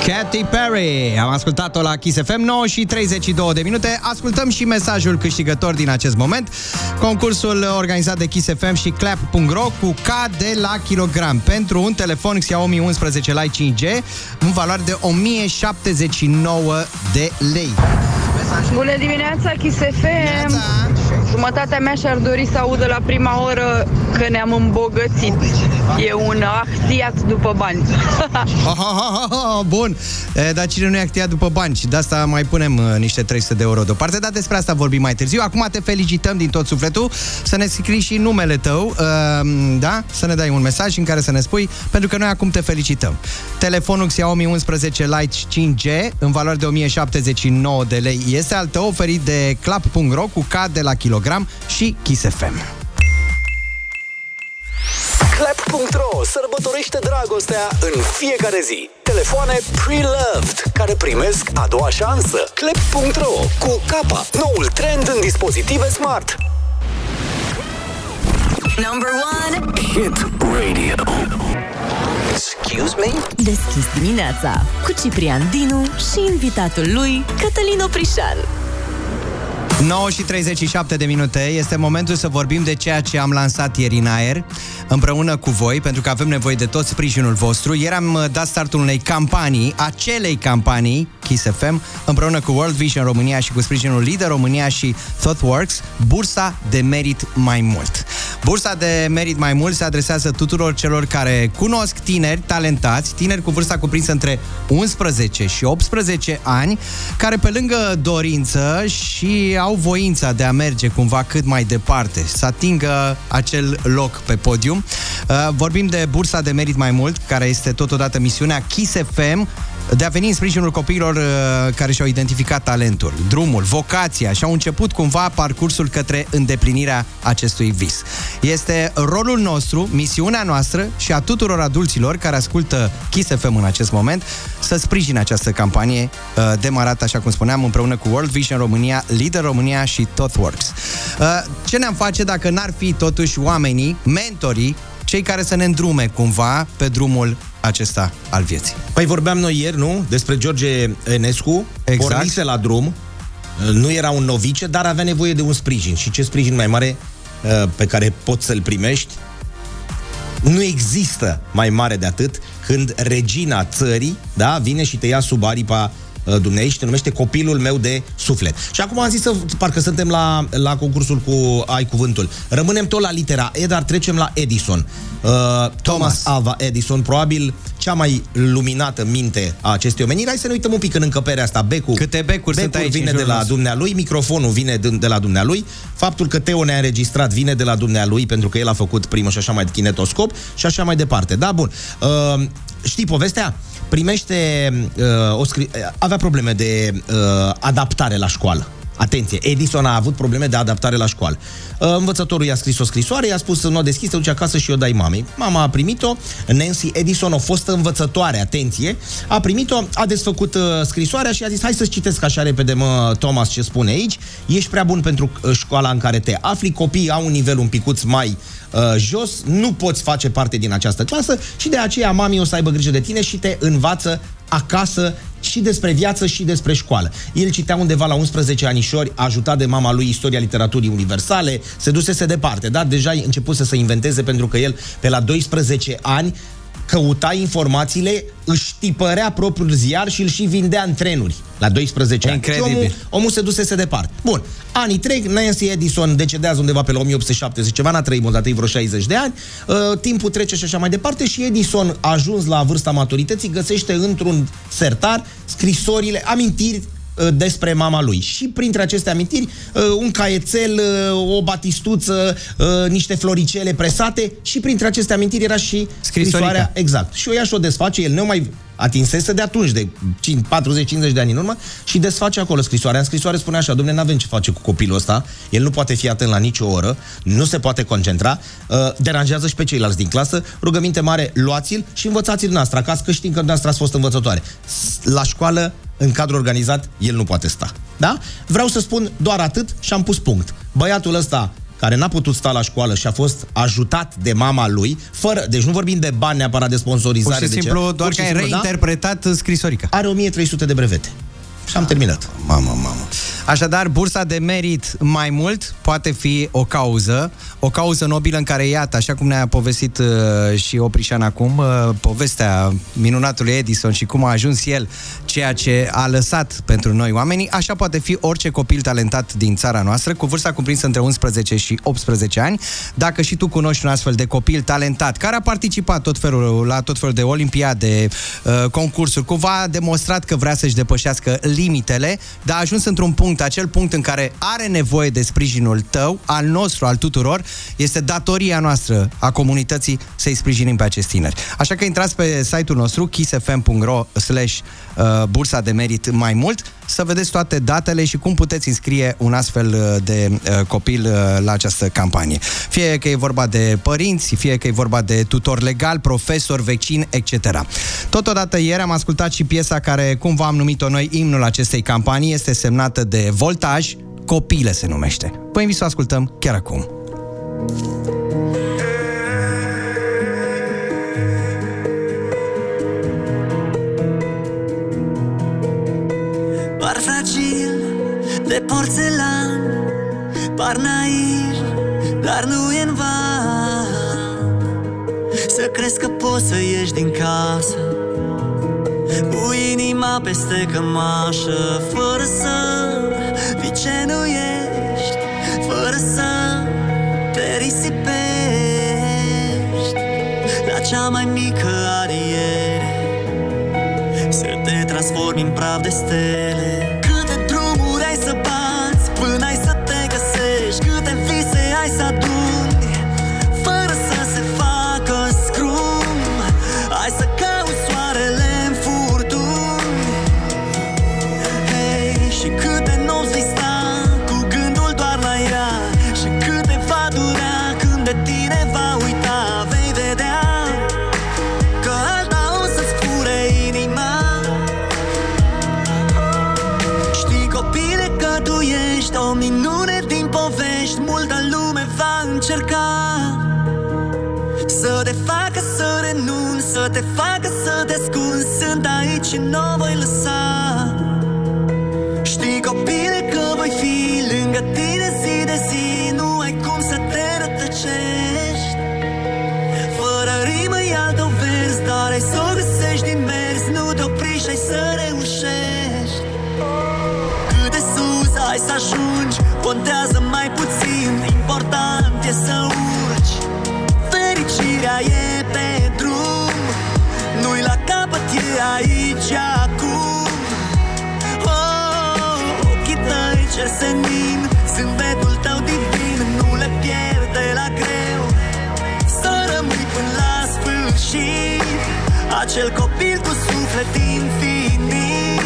Katy Perry. Am ascultat-o la Kiss FM 9 și 32 de minute. Ascultăm și mesajul câștigător din acest moment. Concursul organizat de Kiss FM și Clap.ro cu K de la kilogram pentru un telefon Xiaomi 11 Lite 5G în valoare de 1079 de lei. Bună dimineața, Kiss FM! Jumătatea mea și-ar dori să audă la prima oră că ne-am îmbogățit. E un ahtiat după bani. Ha, ha, ha, ha, ha, bun, e, dar cine nu e actiat după bani și de asta mai punem uh, niște 300 de euro deoparte, dar despre asta vorbim mai târziu. Acum te felicităm din tot sufletul să ne scrii și numele tău, uh, da? Să ne dai un mesaj în care să ne spui, pentru că noi acum te felicităm. Telefonul Xiaomi 11 Lite 5G în valoare de 1079 de lei este al tău, oferit de clap.ro cu K de la kilogram și Kiss FM. Clap.ro sărbătorește dragostea în fiecare zi. Telefoane pre-loved care primesc a doua șansă. Clap.ro cu capa, noul trend în dispozitive smart. Number one Hit Radio. Excuse me? Deschis dimineața cu Ciprian Dinu și invitatul lui Cătălin Oprișan 9 și 37 de minute, este momentul să vorbim de ceea ce am lansat ieri în aer, împreună cu voi, pentru că avem nevoie de tot sprijinul vostru. Ieri am uh, dat startul unei campanii, acelei campanii, Kiss FM, împreună cu World Vision România și cu sprijinul Lider România și ThoughtWorks, Bursa de Merit Mai Mult. Bursa de Merit Mai Mult se adresează tuturor celor care cunosc tineri talentați, tineri cu vârsta cuprinsă între 11 și 18 ani, care pe lângă dorință și au voința de a merge cumva cât mai departe, să atingă acel loc pe podium. Uh, Vorbim de Bursa de Merit Mai Mult, care este totodată misiunea Kiss FM, de a veni în sprijinul copiilor uh, care și-au identificat talentul, drumul, vocația și au început cumva parcursul către îndeplinirea acestui vis. Este rolul nostru, misiunea noastră și a tuturor adulților care ascultă Kiss FM în acest moment să sprijine această campanie uh, demarată, așa cum spuneam, împreună cu World Vision România, Leader România și ThoughtWorks. Uh, ce ne-am face dacă n-ar fi totuși oamenii, mentorii, cei care să ne îndrume cumva pe drumul acesta al vieții. Păi vorbeam noi ieri, nu? Despre George Enescu. Exact. Pornise la drum. Nu era un novice, dar avea nevoie de un sprijin. Și ce sprijin mai mare uh, pe care poți să-l primești? Nu există mai mare de atât când regina țării, da, vine și te ia sub aripa uh, Dumnezeu și te numește copilul meu de suflet. Și acum am zis să, parcă suntem la, la concursul cu Ai Cuvântul. Rămânem tot la litera E, dar trecem la Edison. Uh, Thomas, Thomas Alva Edison, probabil cea mai luminată minte a acestei omeniri. Hai să ne uităm un pic în încăperea asta. Becul, Câte becuri sunt becul aici în vine de jurul la nostru. dumnealui, microfonul vine de, de la dumnealui, faptul că Teo ne-a înregistrat vine de la dumnealui pentru că el a făcut primul și așa mai kinetoscop și așa mai departe. Da, bun. Uh, știi povestea? Primește uh, o scri- uh, avea probleme de uh, adaptare la școală. Atenție, Edison a avut probleme de adaptare la școală. Uh, Învățătorul i-a scris o scrisoare, i-a spus nu o deschis, te duci acasă și o dai mamei. Mama a primit-o, Nancy Edison, o fostă învățătoare, atenție, a primit-o, a desfăcut uh, scrisoarea și a zis hai să-ți citesc așa repede, mă, Thomas, ce spune aici. Ești prea bun pentru uh, școala în care te afli, copiii au un nivel un picuț mai uh, jos, nu poți face parte din această clasă și de aceea mami o să aibă grijă de tine și te învață acasă și despre viață și despre școală. El citea undeva la 11 anișori, ajutat de mama lui istoria literaturii universale, se dusese departe, dar deja început să se inventeze pentru că el pe la 12 ani căuta informațiile, își tipărea propriul ziar și îl și vindea în trenuri la 12 ani. Incredibil. Și omul, omul se dusese departe. Bun. Anii trec, Nancy Edison decedează undeva pe la 1870 ceva, n-a trăit mult, a trăit vreo 60 de ani, uh, timpul trece și așa mai departe și Edison, ajuns la vârsta maturității, găsește într-un sertar scrisorile, amintiri uh, despre mama lui. Și printre aceste amintiri, uh, un caietel, uh, o batistuță, uh, niște floricele presate și printre aceste amintiri era și scrisoarea exact. Și o ia și o desface, el nu mai atinsese de atunci, de 40-50 de ani în urmă, și desface acolo scrisoarea. În scrisoare spune așa, domne, n-avem ce face cu copilul ăsta, el nu poate fi atent la nicio oră, nu se poate concentra, uh, deranjează și pe ceilalți din clasă, rugăminte mare, luați-l și învățați-l dumneavoastră, acasă că știm că dumneavoastră ați fost învățătoare. S- La școală, în cadru organizat, el nu poate sta. Da? Vreau să spun doar atât și am pus punct. Băiatul ăsta care n-a putut sta la școală și a fost ajutat de mama lui, fără, deci nu vorbim de bani neapărat de sponsorizare. Pur și de simplu, ce, doar pur că și ai simplu, da? reinterpretat scrisorica. Are 1300 de brevete. Și am terminat. Mamă, mamă. Așadar, bursa de merit mai mult poate fi o cauză, o cauză nobilă în care, iată, așa cum ne-a povestit uh, și Oprișan acum, uh, povestea minunatului Edison și cum a ajuns el ceea ce a lăsat pentru noi oamenii, așa poate fi orice copil talentat din țara noastră, cu vârsta cuprinsă între 11 și 18 ani. Dacă și tu cunoști un astfel de copil talentat, care a participat tot felul, la tot felul de olimpiade, uh, concursuri, cumva a demonstrat că vrea să-și depășească limitele, dar a ajuns într-un punct, acel punct în care are nevoie de sprijinul tău, al nostru, al tuturor, este datoria noastră a comunității să-i sprijinim pe acești tineri. Așa că intrați pe site-ul nostru kissfm.ro slash uh, bursa de merit mai mult să vedeți toate datele și cum puteți înscrie un astfel uh, de uh, copil uh, la această campanie. Fie că e vorba de părinți, fie că e vorba de tutor legal, profesor, vecin, etc. Totodată ieri am ascultat și piesa care, cum v-am numit-o noi, imnul acestei campanii, este semnată de Voltaj, Copile se numește. Vă invit să o ascultăm chiar acum. Par fragil de porțelan Par naiv, dar nu e în van Să crezi că poți să ieși din casă Cu inima peste cămașă Fără să fii ce nu ești Fără să te risipești La cea mai mică ariere. Să te transformi în praf de stele. Câte drumuri ai să bați Până ai să te găsești? Câte vise ai să te facă să te ascunzi Sunt aici și nu o voi Acel copil cu suflet infinit.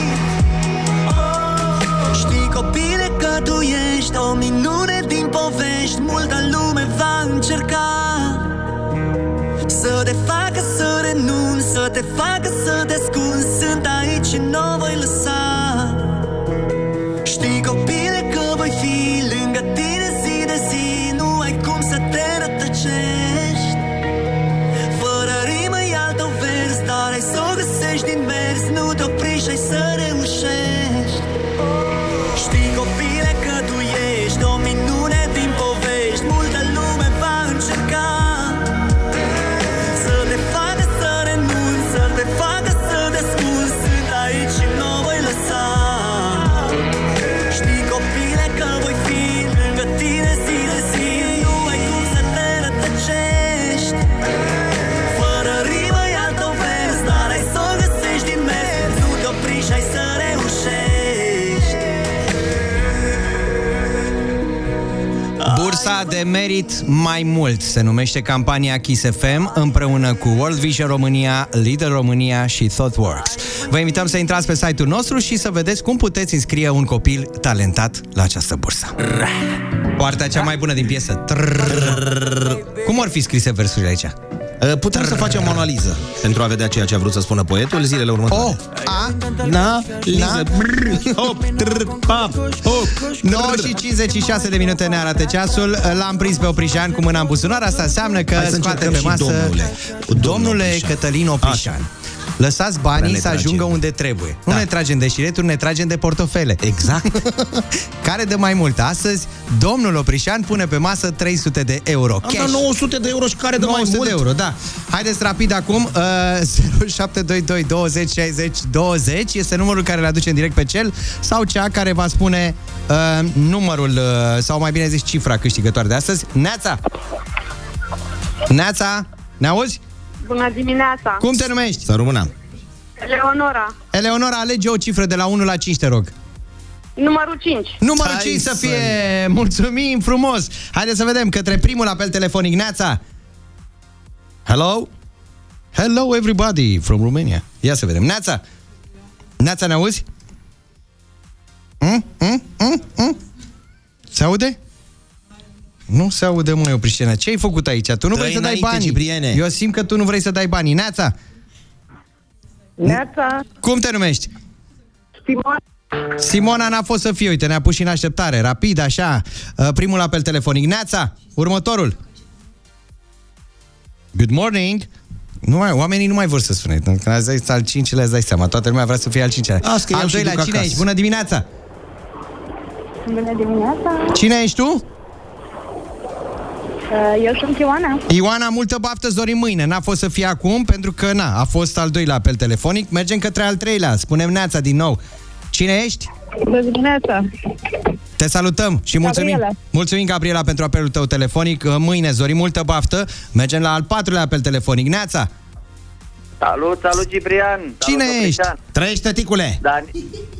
Știi copile că tu ești o minune din povești Multă lume va încerca Să te facă să renunți Să te facă să te ascunzi. Sunt aici și nu o voi lăsa Bursa de merit mai mult se numește campania Kiss FM împreună cu World Vision România, Leader România și ThoughtWorks. Vă invităm să intrați pe site-ul nostru și să vedeți cum puteți înscrie un copil talentat la această bursă. Partea cea mai bună din piesă. Trrrr. Cum ar fi scrise versurile aici? Putem să facem o analiză pentru a vedea ceea ce a vrut să spună poetul zilele următoare. O, a, na, liză, brr, hop, trr, pap, hop, 9 și 56 de minute ne arată ceasul. L-am prins pe Oprișan cu mâna în buzunar. Asta înseamnă că Hai să scoate încercăm pe și masă domnule. domnule Cătălin Oprișan. Lăsați banii Prea ne să trage. ajungă unde trebuie. Nu Da. ne tragem de șireturi, ne tragem de portofele. Exact. Care de mai mult? Astăzi, domnul Oprișan pune pe masă 300 de euro. Am dat 900 de euro și care de mai 900 mult? de euro, da. Haideți rapid acum, uh, 0722 20 60 20 este numărul care le aduce în direct pe cel sau cea care va spune uh, numărul, uh, sau mai bine zis cifra câștigătoare de astăzi. Neața! Neața! Ne auzi? Bună dimineața! Cum te numești? Să rămână. Leonora. Eleonora, alege o cifră de la 1 la 5, te rog. Numărul 5. Numărul 5 să fie! Mulțumim frumos! Haideți să vedem către primul apel telefonic. Neața! Hello? Hello everybody from Romania. Ia să vedem. Neața! Neața, ne auzi? Mm? Mm? Mm? Mm? Se aude? Nu se aude, măi, Opriștena. Ce ai făcut aici? Tu nu Dă vrei să dai înainte, bani. Cipriene. Eu simt că tu nu vrei să dai banii. Neața! Neața. Cum te numești? Simona. Simona n-a fost să fie, uite, ne-a pus și în așteptare. Rapid, așa. Uh, Primul apel telefonic. Neața, următorul. Good morning. Nu mai, oamenii nu mai vor să sune. Când ați zis al cincilea, îți dai seama. Toată lumea vrea să fie al cincilea. Las că iau al și doilea, duc cine acasă. ești? Bună dimineața! Bună dimineața! Cine ești tu? Uh, Eu sunt Ioana. Ioana, multă baftă, îți dorim mâine. N-a fost să fie acum, pentru că, na, a fost al doilea apel telefonic. Mergem către al treilea. Spunem Neața din nou. Cine ești? Bună dimineața! Te salutăm și mulțumim. Gabriela. Mulțumim, Gabriela, pentru apelul tău telefonic. Mâine, Zori, multă baftă. Mergem la al patrulea apel telefonic. Neața! Salut, salut Ciprian! Cine salut, ești? Cristian. Trăiește, ticule! Dan-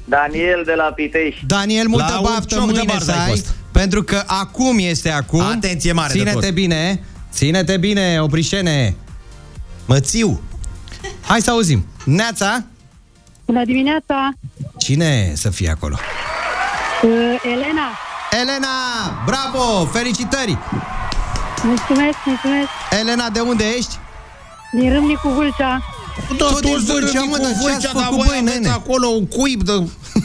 Daniel de la Pitești. Daniel, multă La un baftă cioc de mâine barză să ai ai, fost. Pentru că acum este acum. Atenție mare de Ține-te tot. bine, ține-te bine, oprișene. Mățiu! Hai să auzim. Neața, Bună dimineața! cine să fie acolo? Uh, Elena! Elena, bravo, felicitări! Mulțumesc, mulțumesc! Elena, de unde ești? Din Râmnicu Vâlcea. Tot din Vâlcea, mă, dar ce-ați făcut, băi, nene? acolo un cuib de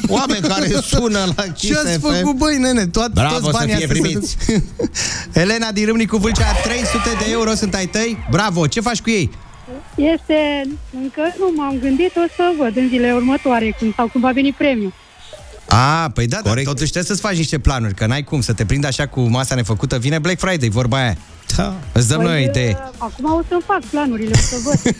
oameni care sună la Kiss Ce ați FM. făcut, băi, nene? Toat, Bravo, toți să banii fie astea primiți. sunt- Elena din Râmnicu Vâlcea, 300 de euro sunt ai tăi. Bravo, ce faci cu ei? Este... Încă nu m-am gândit, o să văd în zilele următoare, când, sau când va veni premiul. A, păi da, dar totuși trebuie să-ți faci niște planuri, că n-ai cum să te prindă așa cu masa nefăcută. Vine Black Friday, vorba aia. Da. Îți dăm noi o Păi, idee. uh, Acum o să-mi fac planurile, o să văd.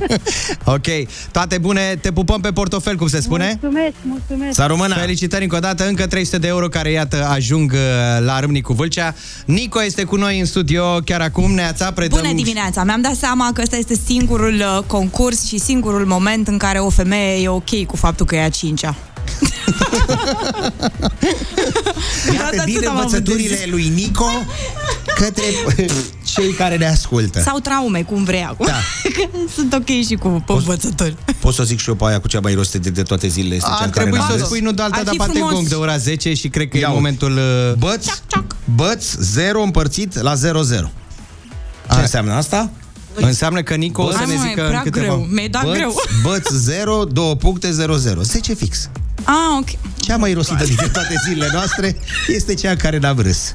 Ok, toate bune, te pupăm pe portofel, cum se spune? Mulțumesc, mulțumesc. Să rămână. Felicitări încă o dată, încă 300 de euro care, iată, ajung uh, la Râmnicu Vâlcea. Nico este cu noi în studio chiar acum, Neața, predăm... Bună dimineața! Mi-am dat seama că ăsta este singurul uh, concurs și singurul moment în care o femeie e ok cu faptul că e a cincea. Iată din atât am avut de învățăturile zis. lui Nico către cei care ne ascultă. Sau traume, cum vrei acum. Da. Că Sunt ok și cu învățători. Pot să zic și eu pe aia cu cea mai rostă de, de toate zilele este cea Ar în care trebui n-am să râs. spui nu de alta, Ar dar fi bate frumos. gong de ora 10 și cred că Ia e uite. momentul... uh, Băț, băț 0 împărțit la 0-0. Ce înseamnă asta? Înseamnă că Nico o să Hai, ne mă, e zică în prea câteva... greu. Mi-ai dat băț, greu. Băț 0, 2 puncte 0-0. 10 fix. Ah, ok. Cea mai rosită dintre toate zilele noastre este cea în care n-am râs.